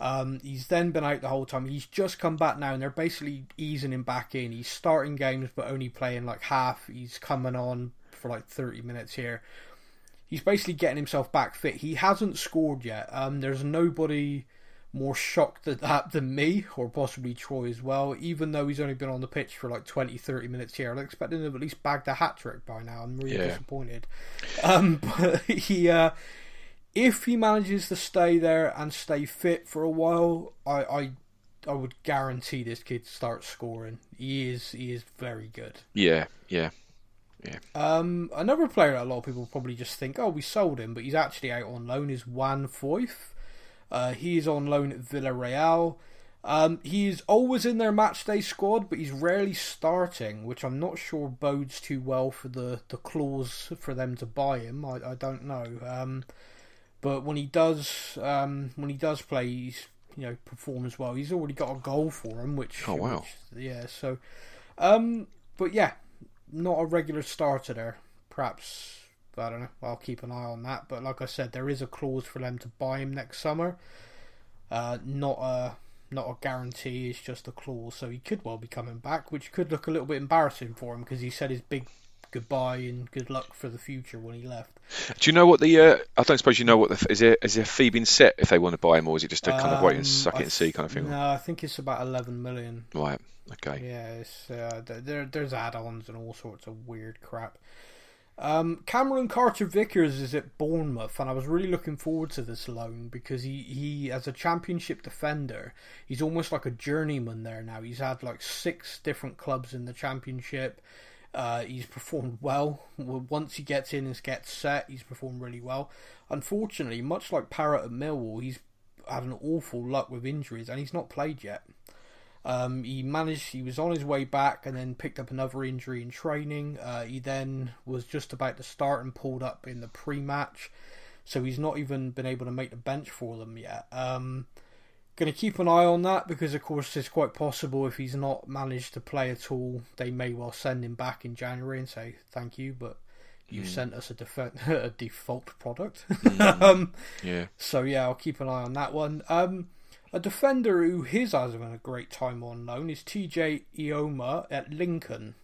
Um, he's then been out the whole time. He's just come back now, and they're basically easing him back in. He's starting games, but only playing like half. He's coming on for like 30 minutes here he's basically getting himself back fit. He hasn't scored yet. Um, there's nobody more shocked at that than me, or possibly Troy as well, even though he's only been on the pitch for like 20, 30 minutes here. I was expecting him to at least bag the hat trick by now. I'm really yeah. disappointed. Um, (laughs) but he, uh, if he manages to stay there and stay fit for a while, I, I I would guarantee this kid starts scoring. He is he is very good.
Yeah, yeah. Yeah.
Um, another player that a lot of people probably just think, oh, we sold him, but he's actually out on loan is Juan Foyth. Uh, he's on loan at Villarreal. Um, he's always in their matchday squad, but he's rarely starting, which I'm not sure bodes too well for the, the clause for them to buy him. I, I don't know. Um, but when he does, um, when he does play, he's you know perform as well. He's already got a goal for him, which
oh wow,
which, yeah. So, um, but yeah, not a regular starter there. Perhaps I don't know. I'll keep an eye on that. But like I said, there is a clause for them to buy him next summer. Uh, not a not a guarantee. It's just a clause, so he could well be coming back, which could look a little bit embarrassing for him because he said his big goodbye and good luck for the future when he left.
Do you know what the? Uh, I don't suppose you know what the is it? Is a fee been set if they want to buy him, or is it just a kind of wait and um, suck it and see kind of thing?
No, I think it's about eleven million.
Right. Okay.
Yeah, it's, uh, there there's add-ons and all sorts of weird crap. Um, Cameron Carter Vickers is at Bournemouth, and I was really looking forward to this loan because he, he, as a championship defender, he's almost like a journeyman there now. He's had like six different clubs in the championship. Uh, he's performed well. Once he gets in and gets set, he's performed really well. Unfortunately, much like Parrott at Millwall, he's had an awful luck with injuries, and he's not played yet. Um, he managed. He was on his way back, and then picked up another injury in training. Uh, he then was just about to start and pulled up in the pre-match, so he's not even been able to make the bench for them yet. Um, going to keep an eye on that because, of course, it's quite possible if he's not managed to play at all, they may well send him back in January and say thank you, but you mm. sent us a, def- (laughs) a default product.
Mm. (laughs) um, yeah.
So yeah, I'll keep an eye on that one. Um, a defender who is having a great time on loan is TJ Eyoma at Lincoln.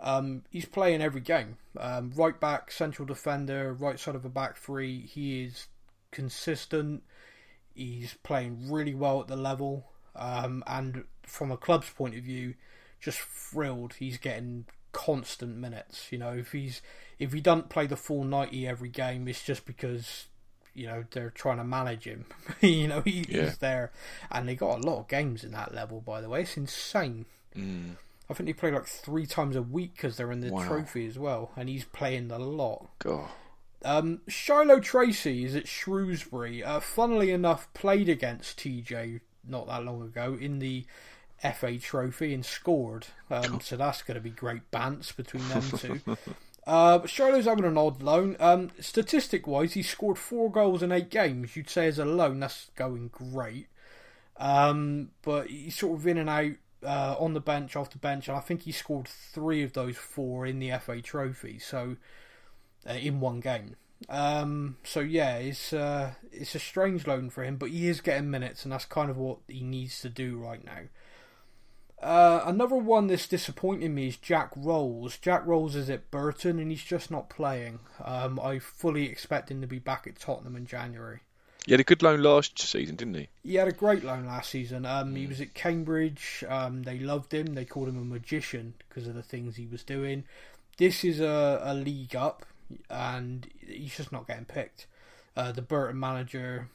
Um, he's playing every game. Um, right back, central defender, right side of a back three. He is consistent. He's playing really well at the level. Um, and from a club's point of view, just thrilled. He's getting constant minutes. You know, if he's if he doesn't play the full ninety every game, it's just because you know they're trying to manage him. (laughs) you know he, yeah. he's there, and they got a lot of games in that level. By the way, it's insane.
Mm.
I think they play like three times a week because they're in the wow. trophy as well, and he's playing a lot.
God.
Um, Shilow Tracey is at Shrewsbury. Uh, funnily enough, played against TJ not that long ago in the FA Trophy and scored. Um, so that's going to be great bants between them (laughs) two. Uh, Shilow's having an odd loan. Um, statistic wise, he scored four goals in eight games. You'd say as a loan, that's going great. Um, but he's sort of in and out uh, on the bench, off the bench, and I think he scored three of those four in the FA Trophy. So uh, in one game. Um, so yeah, it's uh, it's a strange loan for him, but he is getting minutes, and that's kind of what he needs to do right now. Uh, another one that's disappointing me is Jack Roles. Jack Roles is at Burton and he's just not playing. Um, I fully expect him to be back at Tottenham in January.
He had a good loan last season, didn't he?
He had a great loan last season. Um, He was at Cambridge. Um, they loved him. They called him a magician because of the things he was doing. This is a, a league up, and he's just not getting picked. Uh, the Burton manager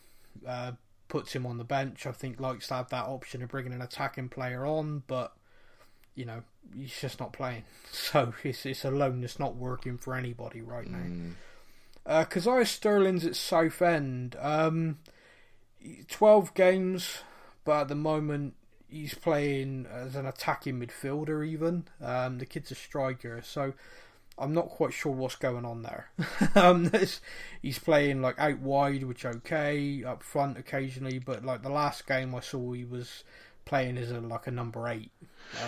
uh, puts him on the bench. I think likes to have that option of bringing an attacking player on, but you know he's just not playing. (laughs) So it's it's a loan that's not working for anybody right now.
Mm.
Uh, Kazaiah Sterling's at Southend. Um, 12 games, but at the moment he's playing as an attacking midfielder, even. Um, the kid's a striker, so I'm not quite sure what's going on there. (laughs) um, he's playing like out wide, which okay, up front occasionally, but like the last game I saw, he was playing as a like a number eight.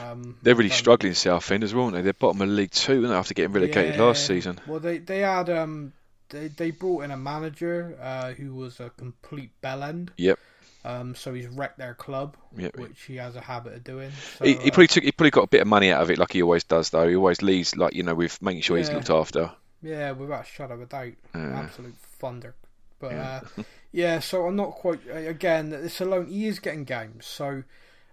Um,
They're really
don't-
struggling Southend as well, aren't they? They're bottom of League Two, aren't they, after getting relegated last season.
Well, they they had um they they brought in a manager uh, who was a complete bellend.
Yep.
Um, so he's wrecked their club,
Yep.
which he has a habit of doing. So,
He, he
uh,
probably took. He probably got a bit of money out of it, like he always does. Though he always leaves, like you know, with making sure he's looked after.
yeah, without a shadow of a doubt,
Yeah.
absolute thunder. But
Yeah.
uh, (laughs) yeah, so I'm not quite. Again, it's alone. He is getting games, so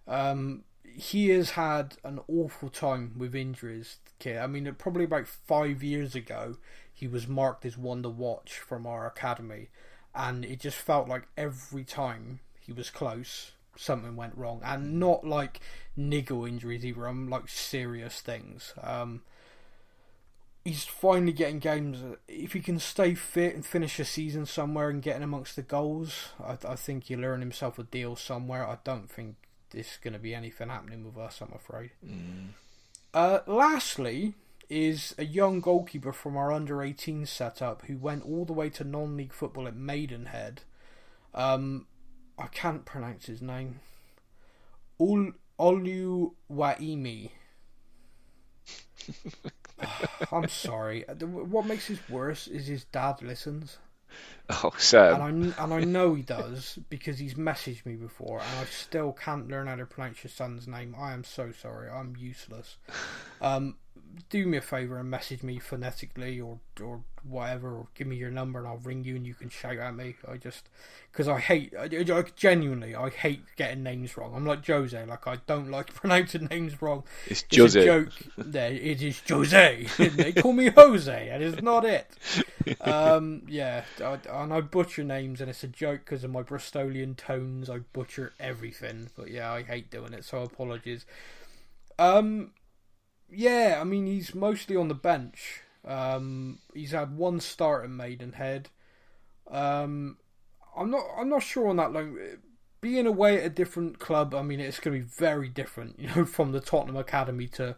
um, he has had an awful time with injuries. Kid, I mean, probably about five years ago, he was marked as one to watch from our academy, and it just felt like every time he was close, something went wrong, and not like niggle injuries either. Um, like serious things. Um, he's finally getting games. If he can stay fit and finish a season somewhere and getting amongst the goals, I, I think he'll earn himself a deal somewhere. I don't think there's going to be anything happening with us. I'm afraid. Uh, lastly, is a young goalkeeper from our under 18 setup who went all the way to non league football at Maidenhead. Um, I can't pronounce his name. Ol Olu Waimi. (laughs) I'm sorry. What makes this worse is his dad listens,
Oh, Sam.
and I and I know he (laughs) does because he's messaged me before, and I still can't learn how to pronounce your son's name. I am so sorry. I'm useless. Um, do me a favor and message me phonetically or or whatever, or give me your number and I'll ring you and you can shout at me. I just because I hate, I, I genuinely, I hate getting names wrong. I'm like Jose, like I don't like (laughs) pronouncing names wrong.
It's
It's
Jose.
a joke. There, it is Jose. (laughs) they call me Jose, and it's not it. (laughs) Um, yeah, I, and I butcher names, and it's a joke because of my Bristolian tones. I butcher everything, but yeah, I hate doing it, so apologies. Um, yeah, I mean he's mostly on the bench. Um, he's had one start at Maidenhead. Um, I'm not. I'm not sure on that loan. Being away at a different club, I mean, it's going to be very different. (laughs) You know, from the Tottenham academy to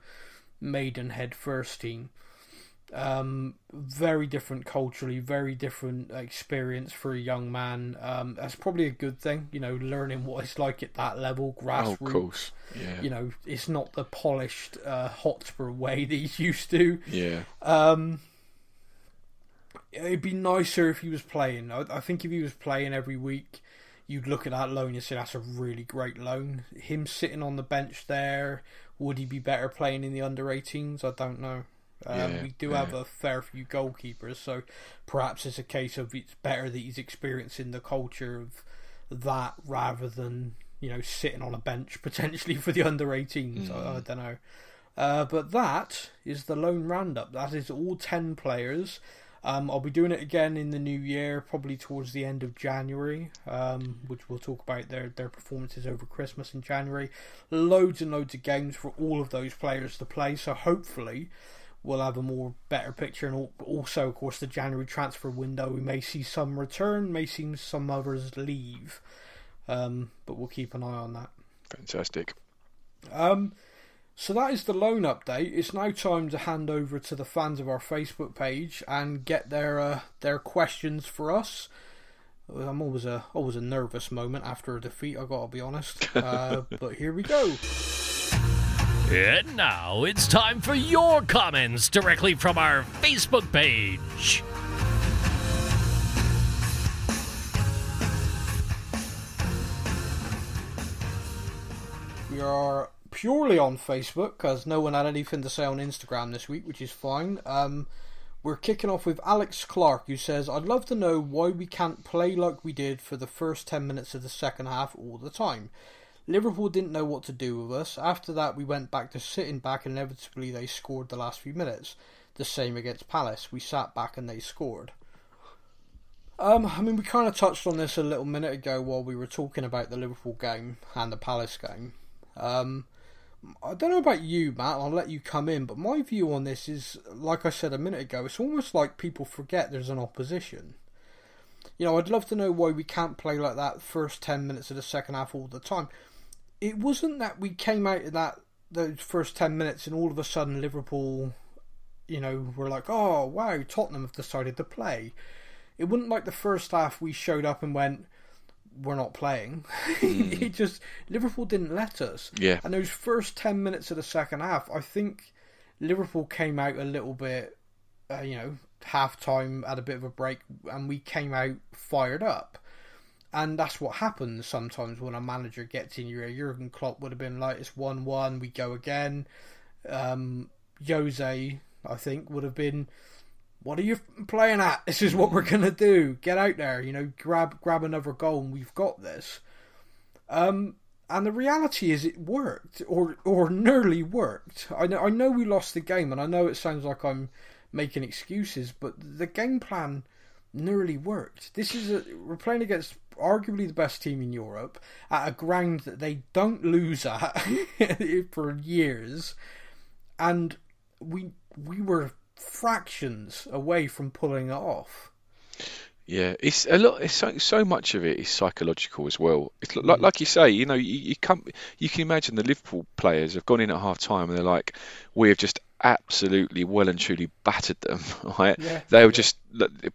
Maidenhead first team. Um, very different culturally, very different experience for a young man. Um, that's probably a good thing. You know, learning what it's like at that level,
Oh,
grassroots
of course. Yeah.
you know, it's not the polished uh, Hotspur way (laughs) that he's used to.
Yeah.
Um, it'd be nicer if he was playing. I, I think if he was playing every week, you'd look at that loan and say that's a really great loan. Him sitting on the bench there, would he be better playing in the under 18s? I don't know. Um,
Yeah,
we do
yeah.
have a fair few goalkeepers, so perhaps it's a case of it's better that he's experiencing the culture of that rather than you know sitting on a bench (laughs) potentially for the under 18s. I, I don't know. Uh, but that is the loan roundup. That is all 10 players. Um, I'll be doing it again in the new year, probably towards the end of January, um, which we'll talk about their, their performances over Christmas in January. Loads and loads of games for all of those players to play, so hopefully we'll have a more better picture. And also, of course, the January transfer window, we may see some return, may see some others leave. Um, but we'll keep an eye on that.
Fantastic.
Um, so that is the loan update. It's now time to hand over to the fans of our Facebook page and get their uh, their questions for us. I'm always a always a nervous moment after a defeat. I gotta be honest. (laughs) Uh, but here we go.
And now it's time for your comments directly from our Facebook page.
We are purely on Facebook because no one had anything to say on Instagram this week, which is fine. Um, we're kicking off with Alex Clark, who says, I'd love to know why we can't play like we did for the first 10 minutes of the second half all the time. Liverpool didn't know what to do with us. After that, we went back to sitting back, and inevitably, they scored the last few minutes. The same against Palace. We sat back and they scored. Um, I mean, we kind of touched on this a little minute ago while we were talking about the Liverpool game and the Palace game. Um, I don't know about you, Matt. I'll let you come in, but my view on this is, like I said a minute ago, it's almost like people forget there's an opposition. You know, I'd love to know why we can't play like that first ten minutes of the second half all the time. It wasn't that we came out of that those first ten minutes and all of a sudden Liverpool, you know, were like, oh wow, Tottenham have decided to play. It wasn't like the first half we showed up and went we're not playing. (laughs) Mm. it just Liverpool didn't let us.
Yeah.
And those first ten minutes of the second half, I think Liverpool came out a little bit, uh, you know, half time had a bit of a break, and we came out fired up. And that's what happens sometimes when a manager gets in your ear. Jurgen Klopp would have been like, "It's one-one, we go again." Um, Jose, I think, would have been what are you playing at? This is what we're gonna do. Get out there, you know, grab grab another goal, and we've got this. Um, and the reality is, it worked, or or nearly worked. I know I know we lost the game, and I know it sounds like I'm making excuses, but the game plan nearly worked. This is a, we're playing against arguably the best team in Europe at a ground that they don't lose at (laughs) for years, and we we were fractions away from pulling it off.
Yeah, it's a lot. It's so, so much of it is psychological as well. It's like, like mm. you say, you know, you, you can you can imagine the Liverpool players have gone in at half time and they're like, we have just absolutely well and truly battered them. (laughs) Right? Yeah, they were yeah. just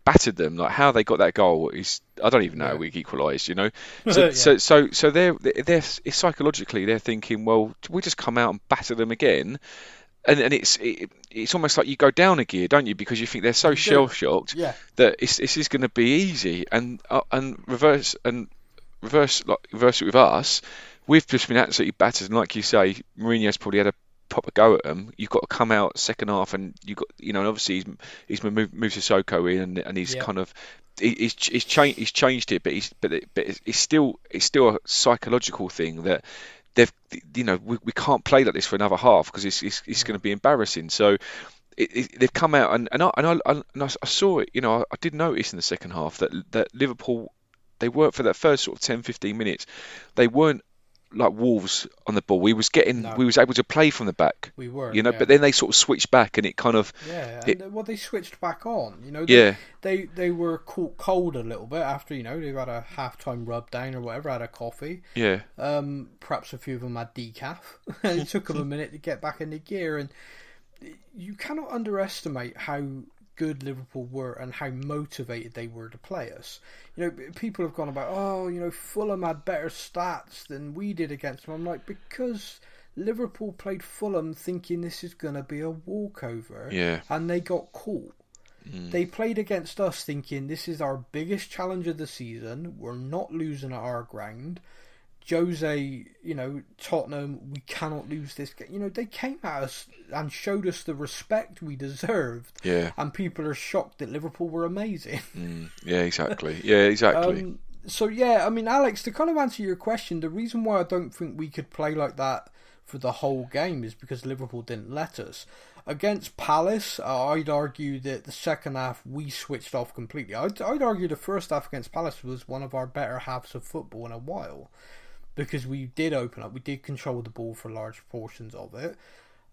battered them. Like how they got that goal is I don't even know. Yeah. We equalised, you know. (laughs) So, so so so they're they're psychologically they're thinking, well, we just come out and batter them again and and it's it, it's almost like you go down a gear, don't you? Because you think they're so shell shocked that it's this is going to be easy, and uh, and reverse and reverse like reverse it with us. We've just been absolutely battered, and like you say, Mourinho's probably had a proper go at them. You've got to come out second half, and you've got you know, and obviously he's he's moved, moved Sissoko in, and, and he's yeah. kind of he's he's changed he's changed it, but he's but it, but it's still it's still a psychological thing that they've you know we, we can't play like this for another half because it's it's, it's going to be embarrassing. So it, it, they've come out and and I, and I, and I saw it. You know, I, I, did notice in the second half that that Liverpool they weren't for that first sort of 10, 15 minutes. They weren't like Wolves on the ball. We was getting, no. we was able to play from the back.
We were,
you know.
Yeah.
But then they sort of switched back, and it kind of,
yeah. It, well, they switched back on. You know, they, yeah. They they were caught cold a little bit after you know they've had a half time rub down or whatever, had a coffee.
Yeah.
Um, perhaps a few of them had decaf. (laughs) it took them a minute to get back in the gear, and you cannot underestimate how good Liverpool were and how motivated they were to play us. You know, people have gone about, oh, you know, Fulham had better stats than we did against them. I'm like, because Liverpool played Fulham thinking this is going to be a walkover,
yeah,
and they got caught. Mm. They played against us thinking this is our biggest challenge of the season. We're not losing at our ground. Jose, you know, Tottenham, we cannot lose this game. You know, they came at us and showed us the respect we deserved.
Yeah.
And people are shocked that Liverpool were amazing.
Mm, yeah, exactly. Yeah, exactly.
um, so, yeah, I mean, Alex, to kind of answer your question, the reason why I don't think we could play like that for the whole game is because Liverpool didn't let us. Against Palace, uh, I'd argue that the second half we switched off completely. I'd, I'd argue the first half against Palace was one of our better halves of football in a while because we did open up, we did control the ball for large portions of it.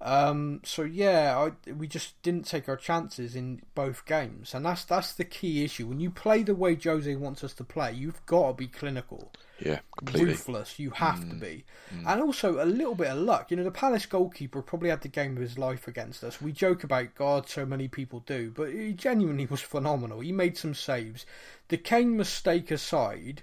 Um, so yeah, I, we just didn't take our chances in both games, and that's that's the key issue. When you play the way Jose wants us to play, you've got to be clinical,
Yeah, completely.
ruthless. You have to be, and also a little bit of luck. You know, the Palace goalkeeper probably had the game of his life against us. We joke about God, so many people do, but he genuinely (laughs) was phenomenal. He made some saves. The Kane mistake aside,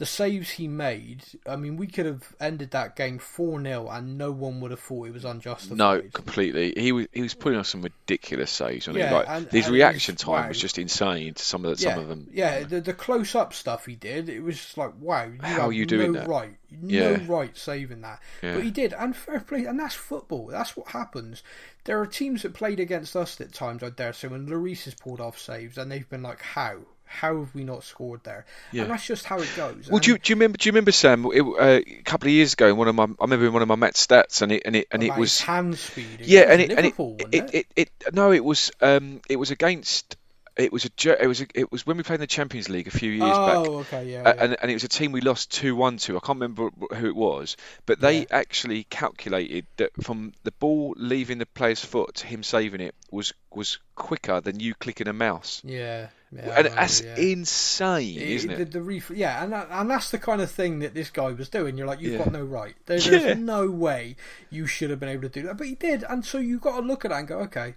the saves he made, I mean, we could have ended that game 4 0 and no one would have thought it was unjustified.
No, completely. He was he was putting on some ridiculous saves. Wasn't
Yeah,
he? Like
and-
his
and
reaction
was-
time
wow.
was just insane. To some of the,
yeah,
some of them.
Yeah, the, the close up stuff he did, it was just like, wow, you
How are you doing
no
that?
right. No
Yeah.
right saving that. But he did, and fair play, and that's football. That's what happens. There are teams that played against us at times, I dare say, when Lloris has pulled off saves, and they've been like, how? How have we not scored there?
Yeah.
And that's just how it goes.
Well,
And-
do you, do you remember? Do you remember Sam? It, uh, a couple of years ago, in one of my, I remember in one of my match stats, and it and it and it was
hand speed.
yeah, and it and it, it, it, it no, it was um, it was against, it was a, it was a, it was when we played in the Champions League a few years back.
oh, okay, yeah.
Uh,
yeah.
and, and it was a team we lost 2 1 to. I can't remember who it was, but they
Yeah.
actually calculated that from the ball leaving the player's foot to him saving it was was quicker than you clicking a mouse.
yeah, yeah,
and that's
yeah.
insane,
It-
isn't it?
the ref- yeah, and that, and that's the kind of thing that this guy was doing. You're like, you've got no right. There. (laughs) There's no way you should have been able to do that, but he did, and so you've got to look at that and go, okay,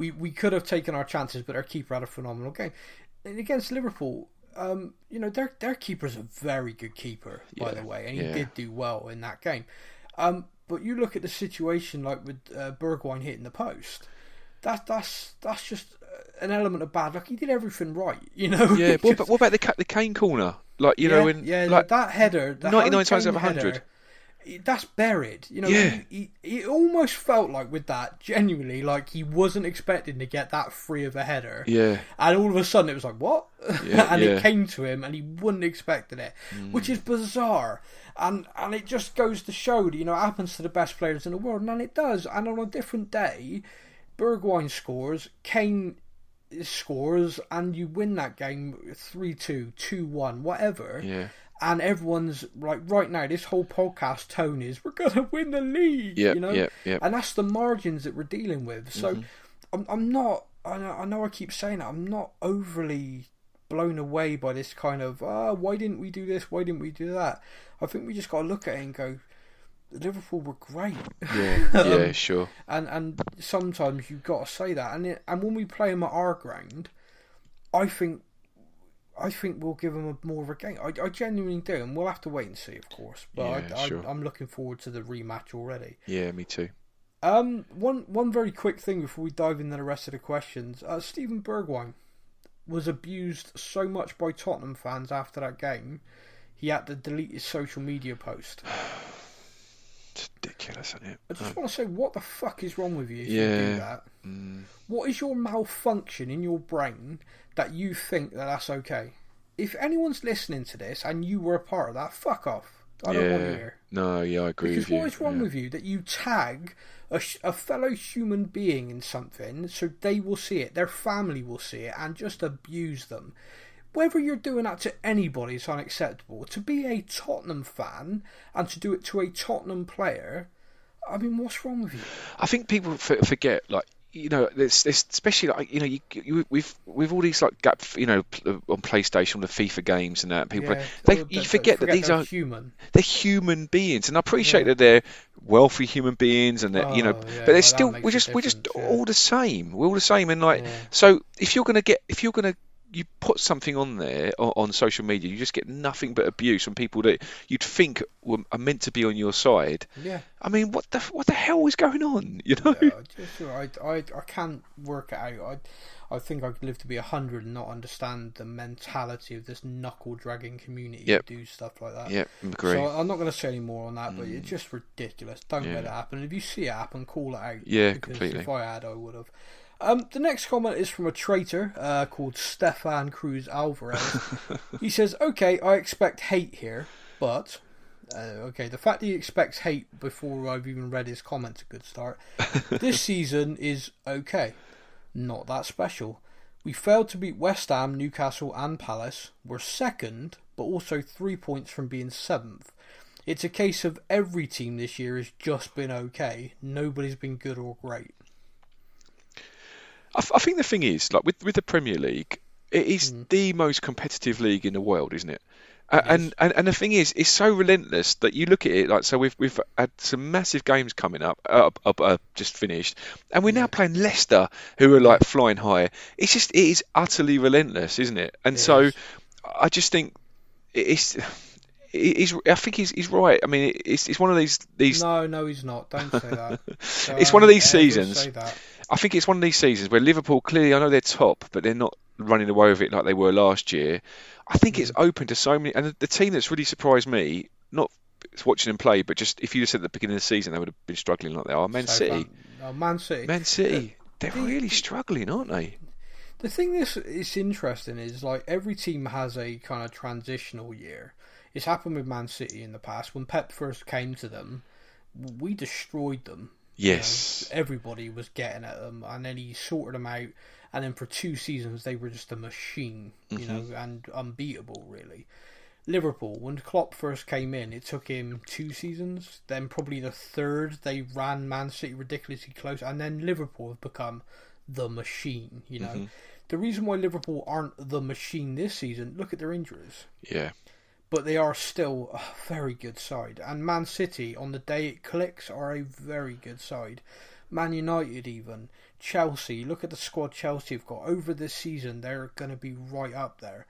we we could have taken our chances, but our keeper had a phenomenal game and against Liverpool. Um, you know, their their keeper's a very good keeper, by
Yeah,
the way, and he
yeah.
did do well in that game. Um, but you look at the situation like with uh, Bergwijn hitting the post. That that's that's just uh, an element of bad luck. He did everything right, (laughs) you know.
Yeah,
Just-
what, about- what about the the Kane corner? Like you
yeah,
know, in
yeah,
like
that header,
99 times
Kane
out of 100.
That's buried. You know,
Yeah.
he, he, it almost felt like with that, genuinely, like he wasn't expecting to get that free of a header.
yeah,
And all of a sudden it was like, what?
Yeah, (laughs)
and
yeah.
it came to him and he wouldn't expected it,
Mm.
which is bizarre. And and it just goes to show that, you know, it happens to the best players in the world, and it does. And on a different day, Bergwijn scores, Kane scores, and you win that game 3 2, 2 1, whatever.
yeah,
And everyone's like, right now, this whole podcast tone is, we're going to win the league.
Yep,
you know?
yep, yep.
And that's the margins that we're dealing with. So
Mm-hmm.
I'm, I'm not, I know, I know I keep saying that, I'm not overly blown away by this kind of, ah, why didn't we do this? Why didn't we do that? I think we just got to look at it and go, Liverpool were great.
yeah, yeah, (laughs)
Um,
sure.
and and sometimes you've got to say that. And it, and when we play them at our ground, I think I think we'll give them a more of a game. I, I genuinely do, and we'll have to wait and see, of course. But
Yeah,
I,
sure.
I, I'm looking forward to the rematch already.
Yeah, me too.
Um, one one very quick thing before we dive into the rest of the questions. Uh, Steven Bergwijn was abused so much by Tottenham fans after that game, he had to delete his social media post. (sighs)
It's ridiculous, isn't it?
I just want to say, what the fuck is wrong with you if you
Yeah.
do that?
Mm,
What is your malfunction in your brain that you think that that's okay? If anyone's listening to this and you were a part of that, fuck off. I don't want to
yeah.
hear.
No, yeah, I agree
Because
with you.
what is wrong
yeah.
with you that you tag a, a fellow human being in something so they will see it, their family will see it, and just abuse them? Whether you're doing that to anybody is unacceptable. To be a Tottenham fan and to do it to a Tottenham player, I mean, what's wrong with you?
I think people forget, like you know, especially like you know, you, you we've we've all these like gap, you know, uh, on PlayStation, the FIFA games and that. People,
Yeah,
they
or
you
that-
forget that these
they're
are
human.
they're human beings, and I appreciate
Yeah.
that they're wealthy human beings, and that you know,
Oh, yeah,
but they're
that
still we're just we're just all the same. We're all the same, and like so, if you're gonna get if you're gonna you put something on there on, on social media, you just get nothing but abuse from people that you'd think were, are meant to be on your side.
Yeah.
I mean, what the what the hell is going on? (laughs) You know?
Yeah, I just, I, I, I can't work it out. I, I think I could live to be a hundred and not understand the mentality of this knuckle dragging community
Yep.
do stuff like that.
Yeah, agree.
So I'm not going to say any more on that, but it's mm. just ridiculous. Don't
Yeah.
let it happen. If you see it happen, call it out.
Yeah,
because
completely.
If I had, I would have. Um, the next comment is from a traitor uh, called Stefan Cruz Alvarez. (laughs) he says, "Okay, I expect hate here, but." Uh, okay, the fact that he expects hate before I've even read his comment's a good start. (laughs) this season is okay, not that special. We failed to beat West Ham, Newcastle, and Palace. We're second, but also three points from being seventh. It's a case of every team this year has just been okay. Nobody's been good or great.
I, I think the thing is, like with with the Premier League, it is
Mm.
the most competitive league in the world, isn't it? Uh, and, and and the thing is, it's so relentless that you look at it like so. We've we've had some massive games coming up, uh, up, uh, just finished, and we're now playing Leicester, who are like flying high. It's just it is utterly relentless, isn't it? And
It
so,
is.
I just think it's. He's, I think he's, he's right. I mean, it's, it's one of these these.
No, no, he's not. Don't say that. (laughs)
It's one of
Don't
these seasons. I think it's one of these seasons where Liverpool clearly, I know they're top, but they're not running away with it like they were last year. I think it's
Mm.
open to so many, and the, the team that's really surprised me, not watching them play, but just if you just said at the beginning of the season they would have been struggling like they are. Man City,
Southampton- Oh, Man City.
Man City, they're
the-
really struggling, aren't they?
The thing that's is interesting is like every team has a kind of transitional year. It's happened with Man City in the past. When Pep first came to them, we destroyed them. You know,
Yes,
everybody was getting at them, and then he sorted them out. And then for two seasons, they were just a machine, you
Mm-hmm.
know, and unbeatable, really. Liverpool, when Klopp first came in, it took him two seasons. Then probably the third, they ran Man City ridiculously close, and then Liverpool have become the machine. You know,
Mm-hmm.
the reason why Liverpool aren't the machine this season, look at their injuries
yeah,
but they are still a very good side. And Man City, on the day it clicks, are a very good side. Man United, even Chelsea. Look at the squad Chelsea have got over this season. They're going to be right up there.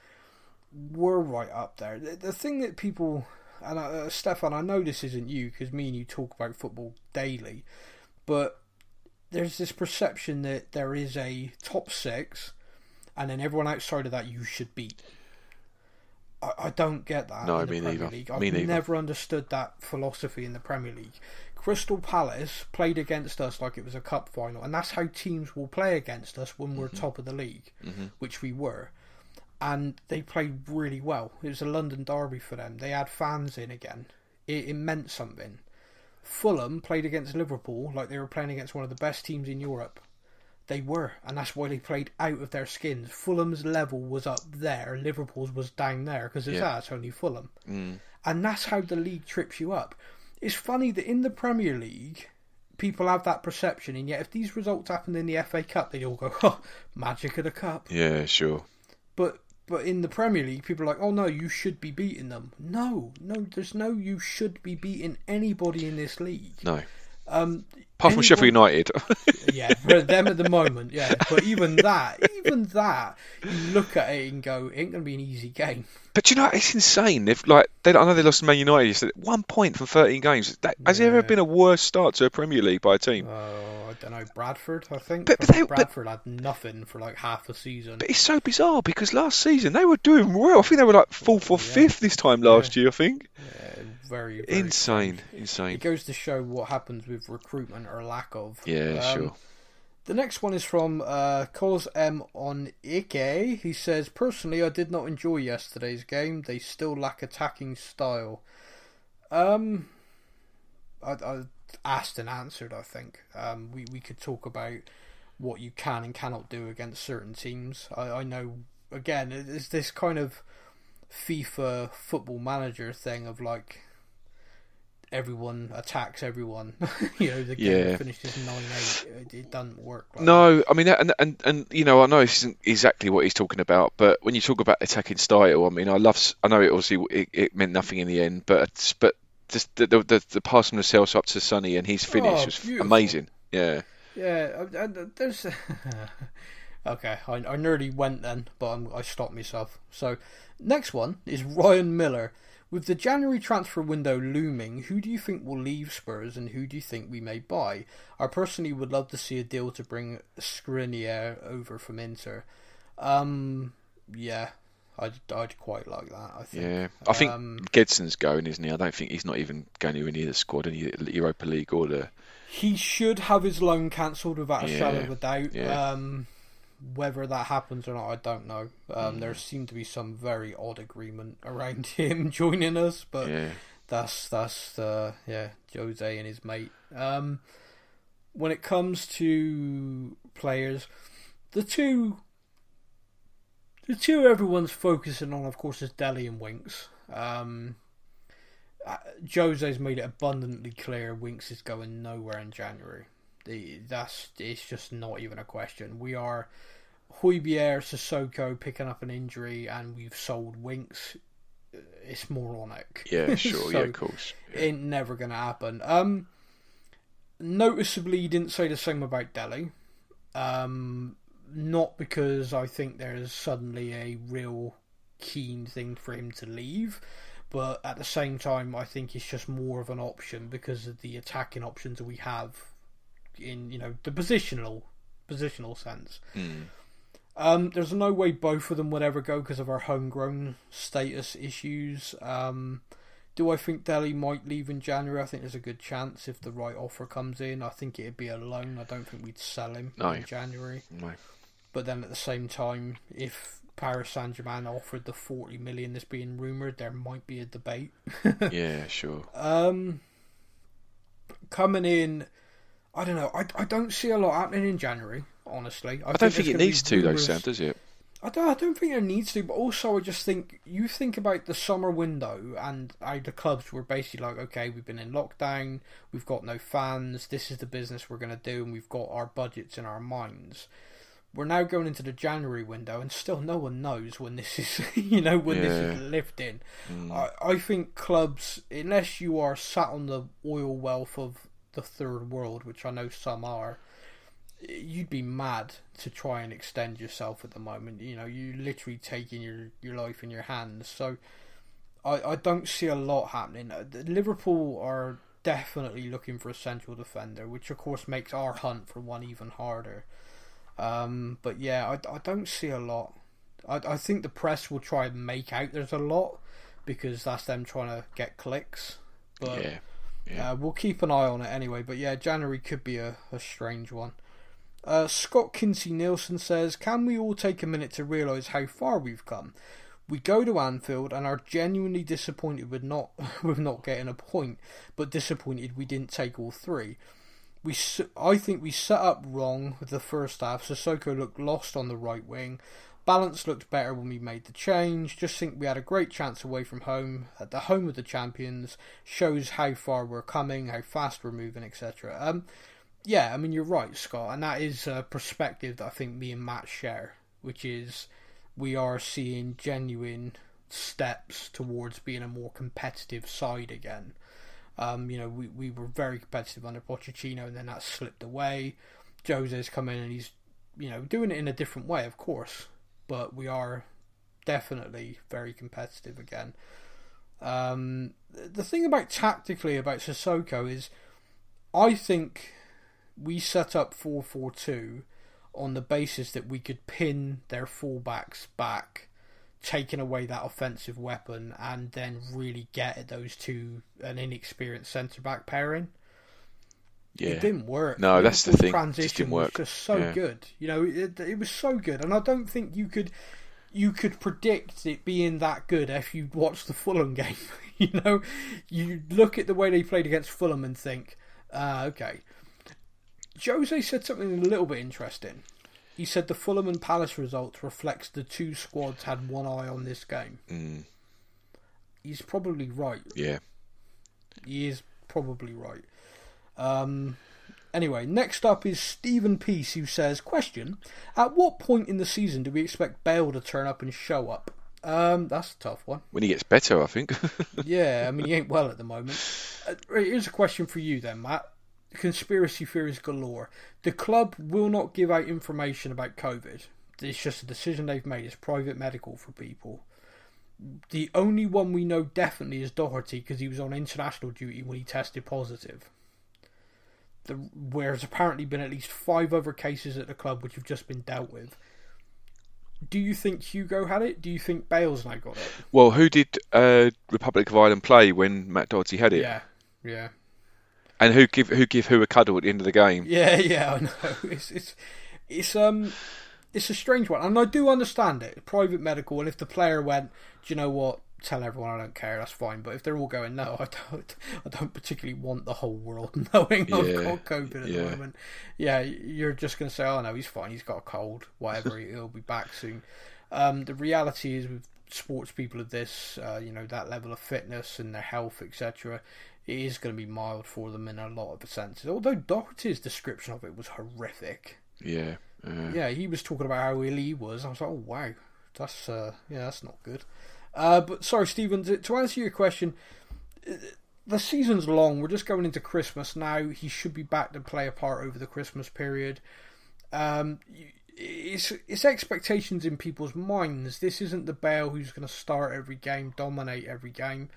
We're right up there. The, the thing that people and uh, Stefan, I know this isn't you because me and you talk about football daily, but there's this perception that there is a top six, and then everyone outside of that you should beat. I, I don't get that.
No,
in the
me
Premier
neither.
League. I've
Me neither.
never understood that philosophy in the Premier League. Crystal Palace played against us like it was a cup final, and that's how teams will play against us when
Mm-hmm.
we're top of the league, which we were. And they played really well. It was a London derby for them. They had fans in again. It, it meant something. Fulham played against Liverpool like they were playing against one of the best teams in Europe. They were, and that's why they played out of their skins. Fulham's level was up there, Liverpool's was down there because it's,
Yeah.
ah, it's only Fulham.
Mm.
And that's how the league trips you up. It's funny that in the Premier League, people have that perception, and yet if these results happened in the FA Cup, they'd all go, (laughs) oh, magic of the cup.
yeah, sure.
But but in the Premier League, people are like, oh no, you should be beating them. No, no, there's no you should be beating anybody in this league.
No,
Um,
apart from Sheffield United. (laughs)
yeah, for them at the moment, yeah. (laughs) But even that, even that, you look at it and go, it ain't gonna be an easy game.
But you know, it's insane. They've like, they, I know they lost to Man United. yesterday. One point from 13 games. That, has there ever been a worse start to a Premier League by a team?
Oh, I don't know, Bradford, I think.
But- but
But
they- but-
Bradford had nothing for like half a season.
But it's so bizarre because last season they were doing well. I think they were like fourth or fifth this time last year. I think.
Very, very
Insane,
It
insane.
goes to show what happens with recruitment or lack of.
Yeah,
Um,
sure.
The next one is from uh, M on Ike. He says, Personally, I did not enjoy yesterday's game. They still lack attacking style. Um, I, I asked and answered, I think. Um, we, we could talk about what you can and cannot do against certain teams. I, I know, again, it- it's this kind of FIFA football manager thing of like everyone attacks everyone. (laughs) you know, the game
Yeah.
finishes 9 8. It, it doesn't work like that.
No, I mean, and, and and you know, I know this isn't exactly what he's talking about, but when you talk about attacking style, I mean, I love. I know it obviously it, it meant nothing in the end, but but just the the the, the pass from the cells up to Sonny and his finish
Oh,
was
beautiful.
amazing. Yeah,
Yeah, there's. (laughs) okay, I, I nearly went then, but I'm, I stopped myself. So, next one is Ryan Miller. With the January transfer window looming, who do you think will leave Spurs and who do you think we may buy? I personally would love to see a deal to bring Skriniar over from Inter. Um, yeah, I'd, I'd quite like that, I think.
yeah. I think
Um,
Gedson's going, isn't he? I don't think he's not even going to any of the squad, any Europa League or the.
He should have his loan cancelled without a
Yeah,
shadow of a doubt.
yeah.
Um, whether that happens or not, I don't know. Um,
Mm.
There seemed to be some very odd agreement around (laughs) him joining us, but
Yeah,
that's that's uh, yeah, Jose and his mate. Um, when it comes to players, the two, the two everyone's focusing on, of course, is Dele and Winks. Um, uh, Jose's made it abundantly clear Winks is going nowhere in January. That's it's just not even a question. We are Højbjerg, Sissoko picking up an injury, and we've sold Winks. It's moronic.
Yeah, (laughs) sure.
So,
yeah, of course. Yeah.
Ain't never gonna happen. Um, noticeably, he didn't say the same about Dele. Um, not because I think there's suddenly a real keen thing for him to leave, but at the same time, I think it's just more of an option because of the attacking options we have in you know the positional positional sense.
Mm.
Um, there's no way both of them would ever go because of our homegrown status issues. Um, do I think Dele might leave in January? I think there's a good chance if the right offer comes in. I think it'd be a loan. I don't think we'd sell him
No.
in January.
No.
But then at the same time, if Paris Saint Germain offered the 40 million that's being rumoured, there might be a debate. (laughs)
Yeah, sure.
Um, coming in, I don't know. I, I don't see a lot happening in January. Honestly,
I don't think
there's
it needs to, though, Sam, does it?
I don't, I don't think it needs to, but also I just think you think about the summer window and how the clubs were basically like, okay, we've been in lockdown, we've got no fans, this is the business we're going to do, and we've got our budgets in our minds. We're now going into the January window, and still no one knows when this is, (laughs) you know, when this is
Yeah.
lifting.
Mm.
I, I think clubs, unless you are sat on the oil wealth of the third world, which I know some are, you'd be mad to try and extend yourself at the moment. You know, you literally taking your, your life in your hands. So I, I don't see a lot happening. Uh, Liverpool are definitely looking for a central defender, which of course makes our hunt for one even harder. Um, but yeah, I, I don't see a lot. I, I think the press will try and make out there's a lot because that's them trying to get clicks. But
yeah. Yeah.
uh, we'll keep an eye on it anyway. But yeah, January could be a, a strange one. Uh, Scott Kinsey Nielsen says, Can we all take a minute to realise how far we've come? We go to Anfield and are genuinely disappointed with not (laughs) with not getting a point, but disappointed we didn't take all three. We, I think we set up wrong with the first half. Sissoko looked lost on the right wing. Balance looked better when we made the change. Just think we had a great chance away from home at the home of the champions. Shows how far we're coming, how fast we're moving, etc. Um, yeah, I mean you're right, Scott, and that is a perspective that I think me and Matt share, which is we are seeing genuine steps towards being a more competitive side again. Um, you know, we, we were very competitive under Pochettino, and then that slipped away. Jose's come in and he's, you know, doing it in a different way, of course, but we are definitely very competitive again. Um, the thing about tactically about Sissoko is, I think we set up four four two on the basis that we could pin their fullbacks back, taking away that offensive weapon, and then really get at those two an inexperienced centre back pairing.
Yeah.
It didn't work.
No, that's the thing. It
Transition
just didn't
was
work.
just so
Yeah.
good. You know, it, it was so good, and I don't think you could you could predict it being that good if you watched the Fulham (laughs) game. you know, you look at the way they played against Fulham and think, uh, okay. Jose said something a little bit interesting. He said the Fulham and Palace results reflects the two squads had one eye on this game.
Mm.
He's probably right.
Yeah.
He is probably right. Um, anyway, next up is Stephen Peace, who says, "Question: At what point in the season do we expect Bale to turn up and show up?" Um, that's a tough one.
When he gets better, I think. (laughs)
Yeah, I mean he ain't well at the moment. Uh, here's a question for you then, Matt. Conspiracy theories galore. The club will not give out information about COVID. It's just a decision they've made. It's private medical for people. The only one we know definitely is Doherty because he was on international duty when he tested positive. The, whereas apparently been at least five other cases at the club which have just been dealt with. Do you think Hugo had it? Do you think Bale's now got it?
well, who did uh, Republic of Ireland play when Matt Doherty had it?
Yeah, yeah.
And who give who give who a cuddle at the end of the game?
Yeah, (laughs) yeah, I know. It's it's it's um it's a strange one, and I do understand it. Private medical, and if the player went, do you know what? Tell everyone I don't care. That's fine. But if they're all going, no, I don't. I don't particularly want the whole world (laughs) knowing I've
Yeah,
got COVID at
yeah.
the moment. Yeah, you're just going to say, oh no, he's fine. He's got a cold. Whatever. he'll be back soon. Um, the reality is with sports people of this, uh, you know, that level of fitness and their health, etc., it is going to be mild for them in a lot of the senses. Although Doherty's description of it was horrific.
Yeah. Uh,
Yeah, he was talking about how ill he was. I was like, oh wow, that's uh, yeah, that's not good. Uh, but sorry, Stephen, to, to answer your question, the season's long. We're just going into Christmas now. He should be back to play a part over the Christmas period. Um, it's it's expectations in people's minds. This isn't the Bale who's going to start every game, dominate every game.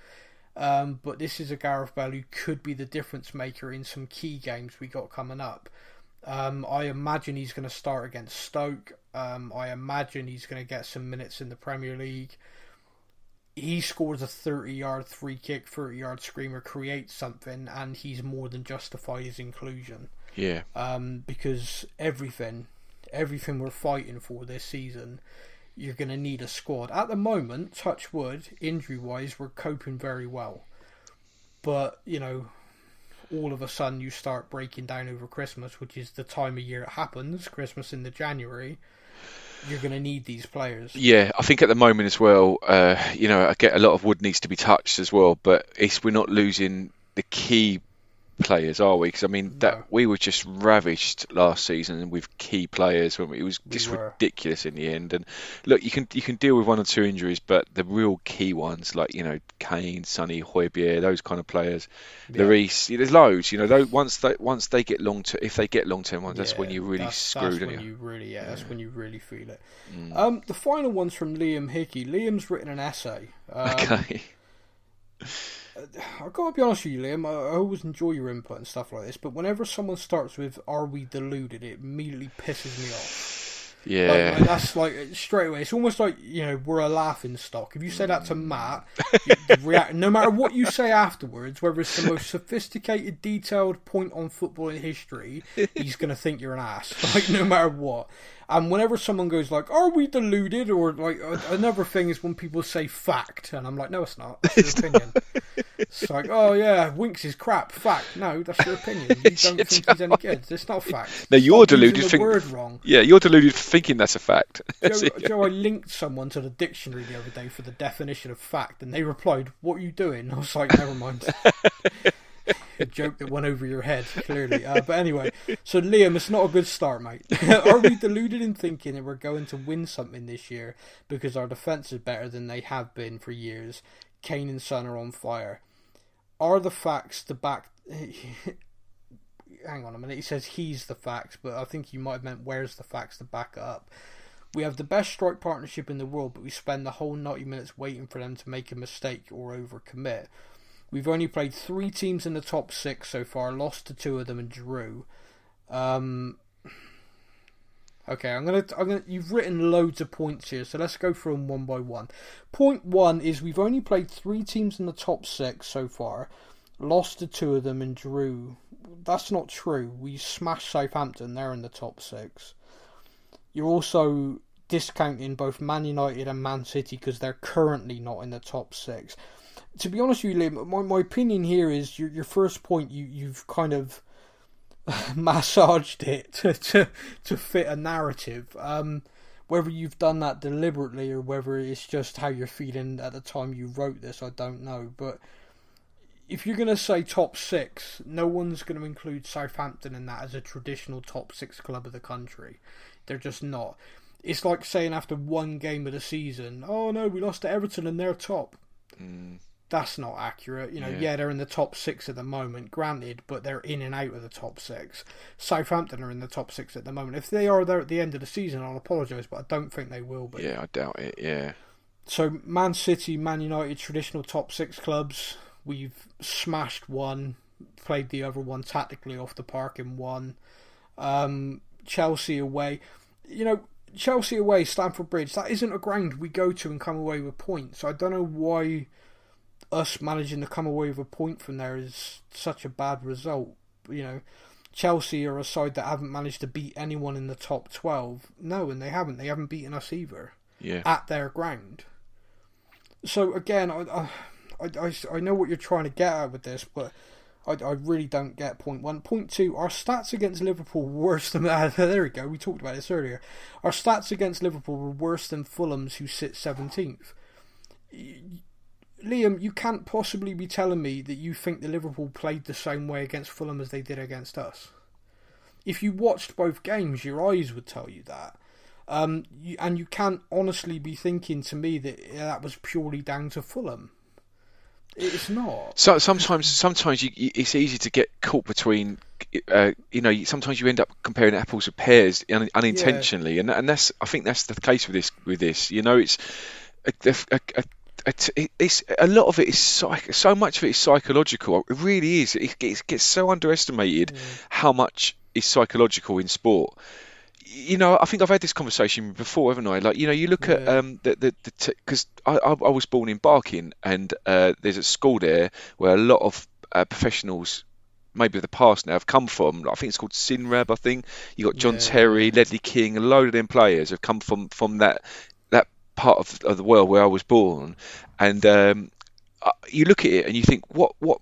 Um, but this is a Gareth Bale who could be the difference maker in some key games we got coming up. Um, I imagine he's going to start against Stoke. Um, I imagine he's going to get some minutes in the Premier League. He scores a 30 yard free kick, 30 yard screamer, creates something, and he's more than justified his inclusion.
yeah.
Um, because everything, everything we're fighting for this season, you're going to need a squad. At the moment, touch wood, injury wise, we're coping very well. But, you know, all of a sudden you start breaking down over Christmas, which is the time of year it happens, Christmas in the January. You're going to need these players.
Yeah, I think at the moment as well, uh, you know, I get a lot of wood needs to be touched as well, but it's we're not losing the key players, are we? Because I mean,
No.
that we were just ravaged last season with key players. When we, it was just
were.
ridiculous in the end. And look, you can you can deal with one or two injuries, but the real key ones, like you know, Kane, Sonny, Højbjerg, those kind of players,
Yeah.
Lloris, there's loads. You know, those, once they once they get long term, if they get long term ones, that's when you're really
that's,
screwed,
That's when
you?
you really, yeah, that's when you really feel it.
Mm.
Um, the final one's from Liam Hickey. Liam's written an essay. Um, (laughs)
Okay. (sighs)
I gotta be honest with you, Liam. I, I always enjoy your input and stuff like this, but whenever someone starts with "Are we deluded?" it immediately pisses me off.
Yeah.
like, that's like straight away. It's almost like you know we're a laughing stock. If you say that to Matt, (laughs) react, no matter what you say afterwards, whether it's the most sophisticated, detailed point on football in history, he's gonna think you're an ass. (laughs) Like no matter what. And whenever someone goes like, "Are we deluded?" or like another thing is when people say "fact," and I'm like, "No, it's not. That's your opinion." It's like, "Oh yeah, Winks is crap." Fact? No, that's your opinion. You (laughs) don't think he's any good. It's not fact. (laughs)
No, you're
Stop
deluded think-
word wrong.
Yeah, you're deluded for thinking that's a fact. (laughs)
Joe, Joe, I linked someone to the dictionary the other day for the definition of fact, and they replied, "What are you doing?" I was like, "Never mind." A joke that went over your head, clearly. Uh, but anyway, so Liam, it's not a good start, mate. (laughs) are we deluded in thinking that we're going to win something this year because our defence is better than they have been for years? Kane and Son are on fire. Are the facts the back? (laughs) Hang on a minute. He says he's the facts, but I think you might have meant where's the facts to back up. We have the best strike partnership in the world, but we spend the whole 90 minutes waiting for them to make a mistake or overcommit. We've only played three teams in the top six so far, lost to two of them and drew. Um, okay, I'm gonna, I'm gonna. You've written loads of points here, so let's go through them one by one. Point one is we've only played three teams in the top six so far, lost to two of them and drew. That's not true. We smashed Southampton; they're in the top six. You're also discounting both Man United and Man City because they're currently not in the top six. To be honest with you, Liam, my, my opinion here is your your first point. You you've kind of (laughs) massaged it to to, to fit a narrative. Um, whether you've done that deliberately or whether it's just how you're feeling at the time you wrote this, I don't know. But if you're going to say top six, no one's going to include Southampton in that as a traditional top six club of the country. They're just not. It's like saying after one game of the season, oh no, we lost to Everton and they're top.
Mm,
That's not accurate. You know,
Yeah.
yeah. they're in the top six at the moment, granted, but they're in and out of the top six. Southampton are in the top six at the moment. If they are there at the end of the season, I'll apologise, but I don't think they will be.
yeah, I doubt it. Yeah.
So Man City, Man United, traditional top six clubs. We've smashed one, played the other one tactically off the park in one. Um, Chelsea away, you know, Chelsea away, Stamford Bridge. That isn't a ground we go to and come away with points. I don't know why us managing to come away with a point from there is such a bad result. You know, Chelsea are a side that haven't managed to beat anyone in the top twelve. No, and they haven't. They haven't beaten us either
Yeah.
at their ground. So again, I, I, I, I know what you're trying to get at with this, but I, I really don't get point one. Point two, our stats against Liverpool were worse than uh, (laughs) there we go. We talked about this earlier. Our stats against Liverpool were worse than Fulham's, who sit seventeenth. Liam, you can't possibly be telling me that you think the Liverpool played the same way against Fulham as they did against us. If you watched both games, your eyes would tell you that. Um, you, and you can't honestly be thinking to me that that was purely down to Fulham. It's not.
So sometimes, sometimes you, it's easy to get caught between. Uh, you know, sometimes you end up comparing apples with pears un, unintentionally, yeah. and and that's I think that's the case with this. With this, you know, it's a, a, a, it's a lot of it is psych, so much of it is psychological. It really is. It gets, it gets so underestimated mm. how much is psychological in sport. You know, I think I've had this conversation before, haven't I? Like, you know, you look yeah. at um, the the because I, I, I was born in Barking, and uh, there's a school there where a lot of uh, professionals maybe of the past now have come from. I think it's called Senrab. I think you got John yeah. Terry, Ledley King, a load of them players have come from from that part of, of the world where I was born, and um, you look at it and you think, what what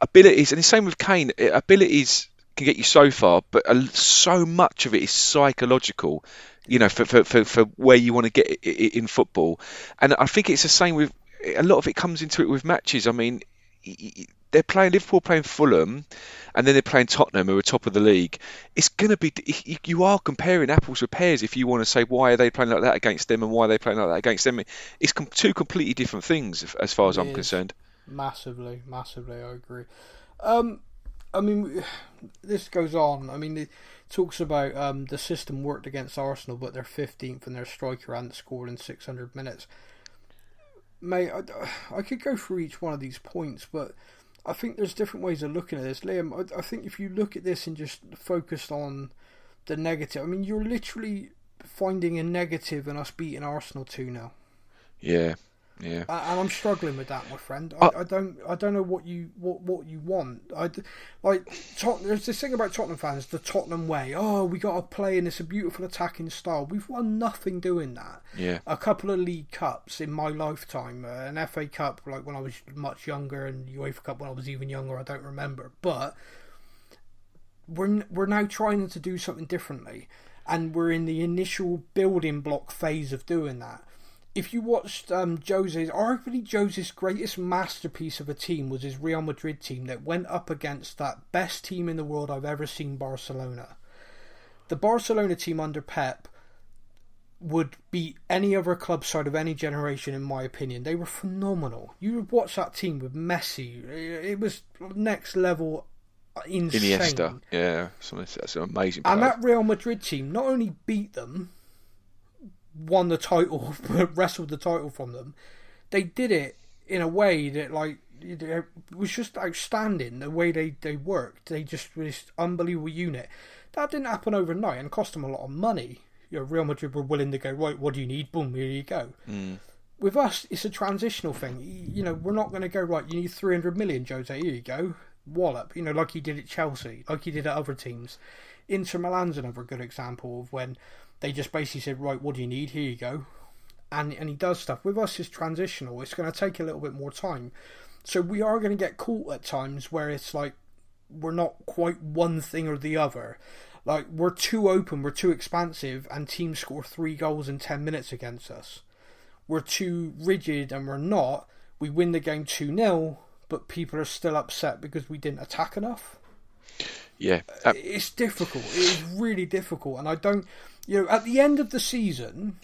abilities? And the same with Kane. Uh, abilities can get you so far, but so much of it is psychological. You know, for for, for, for where you want to get it in football, and I think it's the same with a lot of it comes into it with matches. I mean, they're playing Liverpool playing Fulham, and then they're playing Tottenham, who are top of the league. It's going to be you are comparing apples with pears if you want to say why are they playing like that against them and why are they playing like that against them. It's two completely different things as far as it I'm concerned.
Massively, massively, I agree. Um, I mean, (sighs) this goes on. I mean, it talks about um, the system worked against Arsenal, but they're 15th and their striker hadn't scored in 600 minutes. Mate, I, (sighs) I could go through each one of these points, but I think there's different ways of looking at this, Liam. I, I think if you look at this and just focus on the negative, I mean, you're literally finding a negative in us beating Arsenal two now.
Yeah, yeah.
And I'm struggling with that, my friend. I, uh, I don't I don't know what you what, what you want. I like Tot- there's this thing about Tottenham fans, the Tottenham way. Oh, we got to play in this a beautiful attacking style. We've won nothing doing that.
Yeah.
A couple of league cups in my lifetime, uh, an FA Cup like when I was much younger, and UEFA Cup when I was even younger. I don't remember, but we're we're now trying to do something differently, and we're in the initial building block phase of doing that if you watched um, Jose's, arguably Jose's greatest masterpiece of a team was his Real Madrid team that went up against that best team in the world I've ever seen, Barcelona. The Barcelona team under Pep would beat any other club side of any generation, in my opinion. They were phenomenal. You would watch that team with Messi; it was next level insane.
Iniesta, yeah, that's an amazing. Player.
And that Real Madrid team not only beat them won the title, (laughs) wrestled the title from them. They did it in a way that like it was just outstanding. The way they they worked, they just was unbelievable unit. That didn't happen overnight and cost them a lot of money. You know, Real Madrid were willing to go right. What do you need? Boom, here you go.
Mm.
With us, it's a transitional thing. You know, we're not going to go right. You need three hundred million, Jose. Here you go, wallop. You know, like he did at Chelsea, like he did at other teams. Inter Milan's another good example of when they just basically said, right, what do you need? Here you go. And, and he does stuff. With us, it's transitional. It's going to take a little bit more time. So we are going to get caught at times where it's like we're not quite one thing or the other. Like we're too open, we're too expansive, and teams score three goals in 10 minutes against us. We're too rigid and we're not. We win the game 2 0, but people are still upset because we didn't attack enough.
Yeah.
Uh, it's difficult. It is really difficult. And I don't you know, at the end of the season,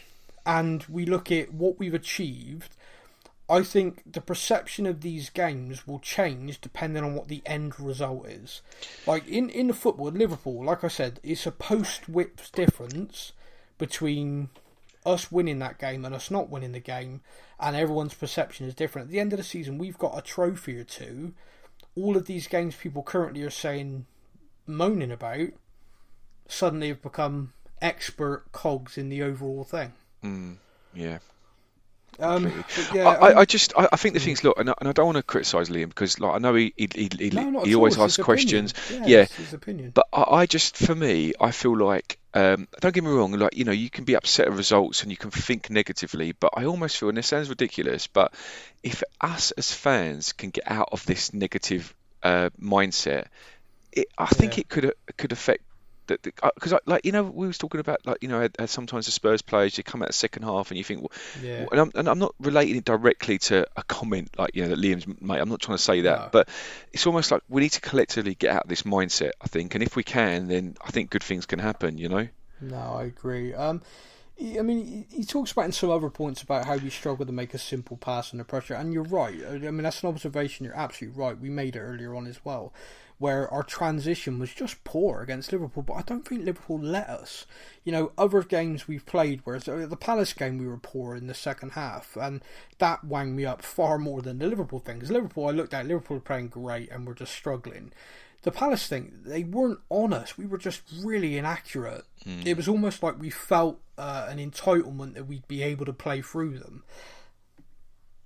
and we look at what we've achieved, I think the perception of these games will change depending on what the end result is. Like in in the football, Liverpool, like I said, it's a post whips difference between us winning that game and us not winning the game, and everyone's perception is different. At the end of the season, we've got a trophy or two. All of these games people currently are saying, moaning about, suddenly have become expert cogs in the overall thing.
Mm, yeah.
Um,
yeah, I, I, I, just I, I, think the things look, and I, and I don't want to criticise Liam because like I know he he he, he,
no,
he always asks questions.
Yeah, yeah. his opinion.
But I, just for me, I feel like um, don't get me wrong, like you know, you can be upset at results and you can think negatively, but I almost feel, and this sounds ridiculous, but if us as fans can get out of this negative uh, mindset, it, I think yeah. it could could affect that because like you know we was talking about like you know sometimes the Spurs players you come out the second half and you think well,
Yeah.
and, I'm, and I'm not relating it directly to a comment like you know that Liam's made. I'm not trying to say that,
No.
but it's almost like we need to collectively get out of this mindset. I think, and if we can, then I think good things can happen. You know.
No, I agree. Um, I mean, he he talks about in some other points about how we struggle to make a simple pass under pressure, and you're right. I mean, that's an observation. You're absolutely right. We made it earlier on as well, where our transition was just poor against Liverpool. But I don't think Liverpool let us. You know, other games we've played, whereas the Palace game we were poor in the second half, and that wound me up far more than the Liverpool thing. Because Liverpool, I looked at Liverpool were playing great, and we're just struggling the Palace thing, they weren't on us. We were just really inaccurate. It was almost like we felt uh, an entitlement that we'd be able to play through them.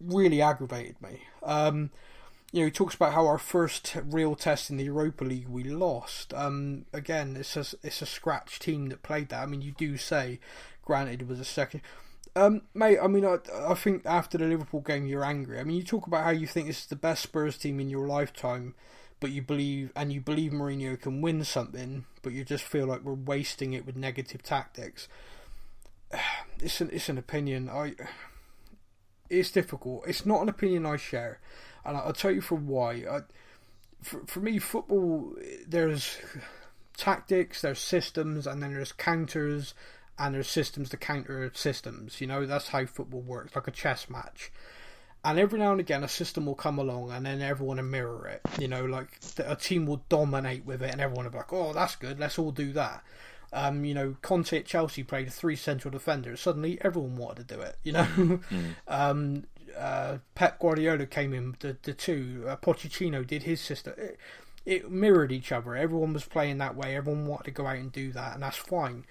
Really aggravated me. Um, you know, he talks about how our first real test in the Europa League we lost. Um, again, it's a it's a scratch team that played that. I mean, you do say, granted, it was a second. Um, mate, I mean, I, I think after the Liverpool game, you're angry. I mean, you talk about how you think this is the best Spurs team in your lifetime, but you believe and you believe Mourinho can win something, but you just feel like we're wasting it with negative tactics. (sighs) It's an it's an opinion. I it's difficult. It's not an opinion I share, and I'll tell you for why. I, for for me, football there's tactics, there's systems, and then there's counters, and there's systems to counter systems. You know that's how football works, like a chess match. And every now and again, a system will come along, and then everyone will mirror it. You know, like a team will dominate with it, and everyone will be like, "Oh, that's good. Let's all do that." Um, you know, Conte at Chelsea played three central defenders. Suddenly, everyone wanted to do it. You know, (laughs) um, uh, Pep Guardiola came in the the two. Uh, Pochettino did his system. It, it mirrored each other. Everyone was playing that way. Everyone wanted to go out and do that, and that's fine.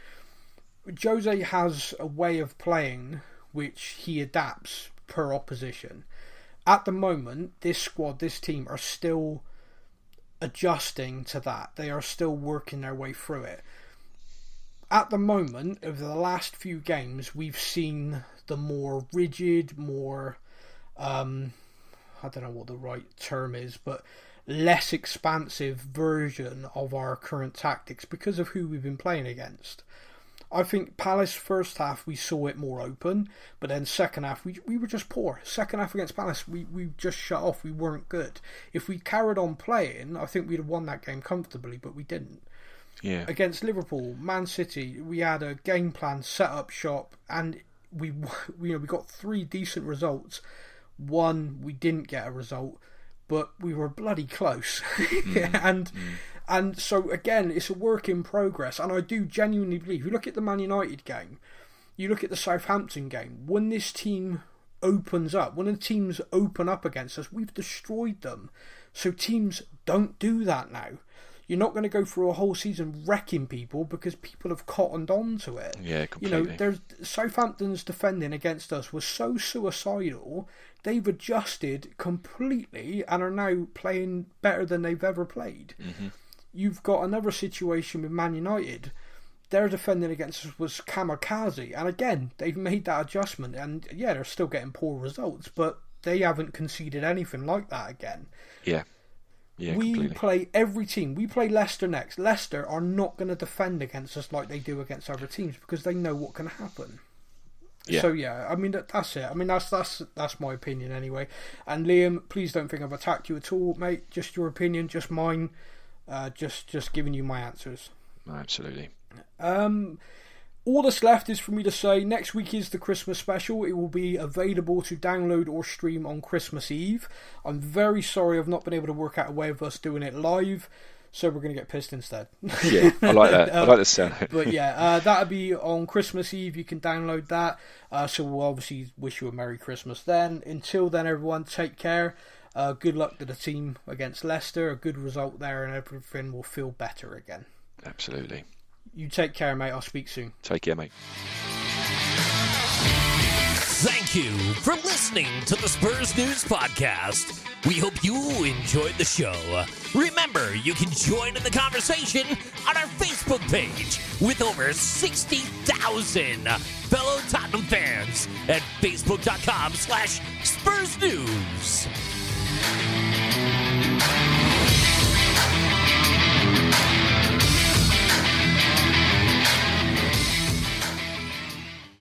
Jose has a way of playing which he adapts per opposition. At the moment, this squad, this team are still adjusting to that. They are still working their way through it. At the moment, over the last few games, we've seen the more rigid, more um, I don't know what the right term is, but less expansive version of our current tactics because of who we've been playing against. I think Palace first half we saw it more open, but then second half we we were just poor. Second half against Palace we, we just shut off. We weren't good. If we carried on playing, I think we'd have won that game comfortably, but we didn't.
Yeah.
Against Liverpool, Man City, we had a game plan set up shop, and we (laughs) you know we got three decent results. One we didn't get a result, but we were bloody close, (laughs) mm-hmm. and mm-hmm. and so again it's a work in progress. And I do genuinely believe. You look at the Man United game, you look at the Southampton game. When this team opens up, when the teams open up against us, we've destroyed them. So teams don't do that now. You're not going to go through a whole season wrecking people because people have cottoned on to it.
Yeah, completely.
You know, there's Southampton's defending against us was so suicidal. They've adjusted completely and are now playing better than they've ever played.
Mm-hmm.
You've got another situation with Man United. Their defending against us was kamikaze, and again they've made that adjustment. And yeah, they're still getting poor results, but they haven't conceded anything like that again
Yeah. Yeah,
we
completely.
play every team. We play Leicester next. Leicester are not going to defend against us like they do against other teams because they know what can happen.
Yeah.
So yeah, I mean that, that's it. I mean that's that's that's my opinion anyway. And Liam, please don't think I've attacked you at all, mate. Just your opinion, just mine. Uh, just just giving you my answers.
Absolutely.
Um, all that's left is for me to say next week is the Christmas special. It will be available to download or stream on Christmas Eve. I'm very sorry I've not been able to work out a way of us doing it live, so we're going to get pissed instead. (laughs)
Yeah, I like that. I like the sound. (laughs)
but yeah, uh, that'll be on Christmas Eve. You can download that. Uh, so we'll obviously wish you a Merry Christmas then. Until then, everyone, take care. Uh, good luck to the team against Leicester. A good result there, and everything will feel better again.
Absolutely.
You take care, mate. I'll speak soon.
Take care, mate.
Thank you for listening to the Spurs News Podcast. We hope you enjoyed the show. Remember, you can join in the conversation on our Facebook page with over 60,000 fellow Tottenham fans at facebook.com slash Spurs News.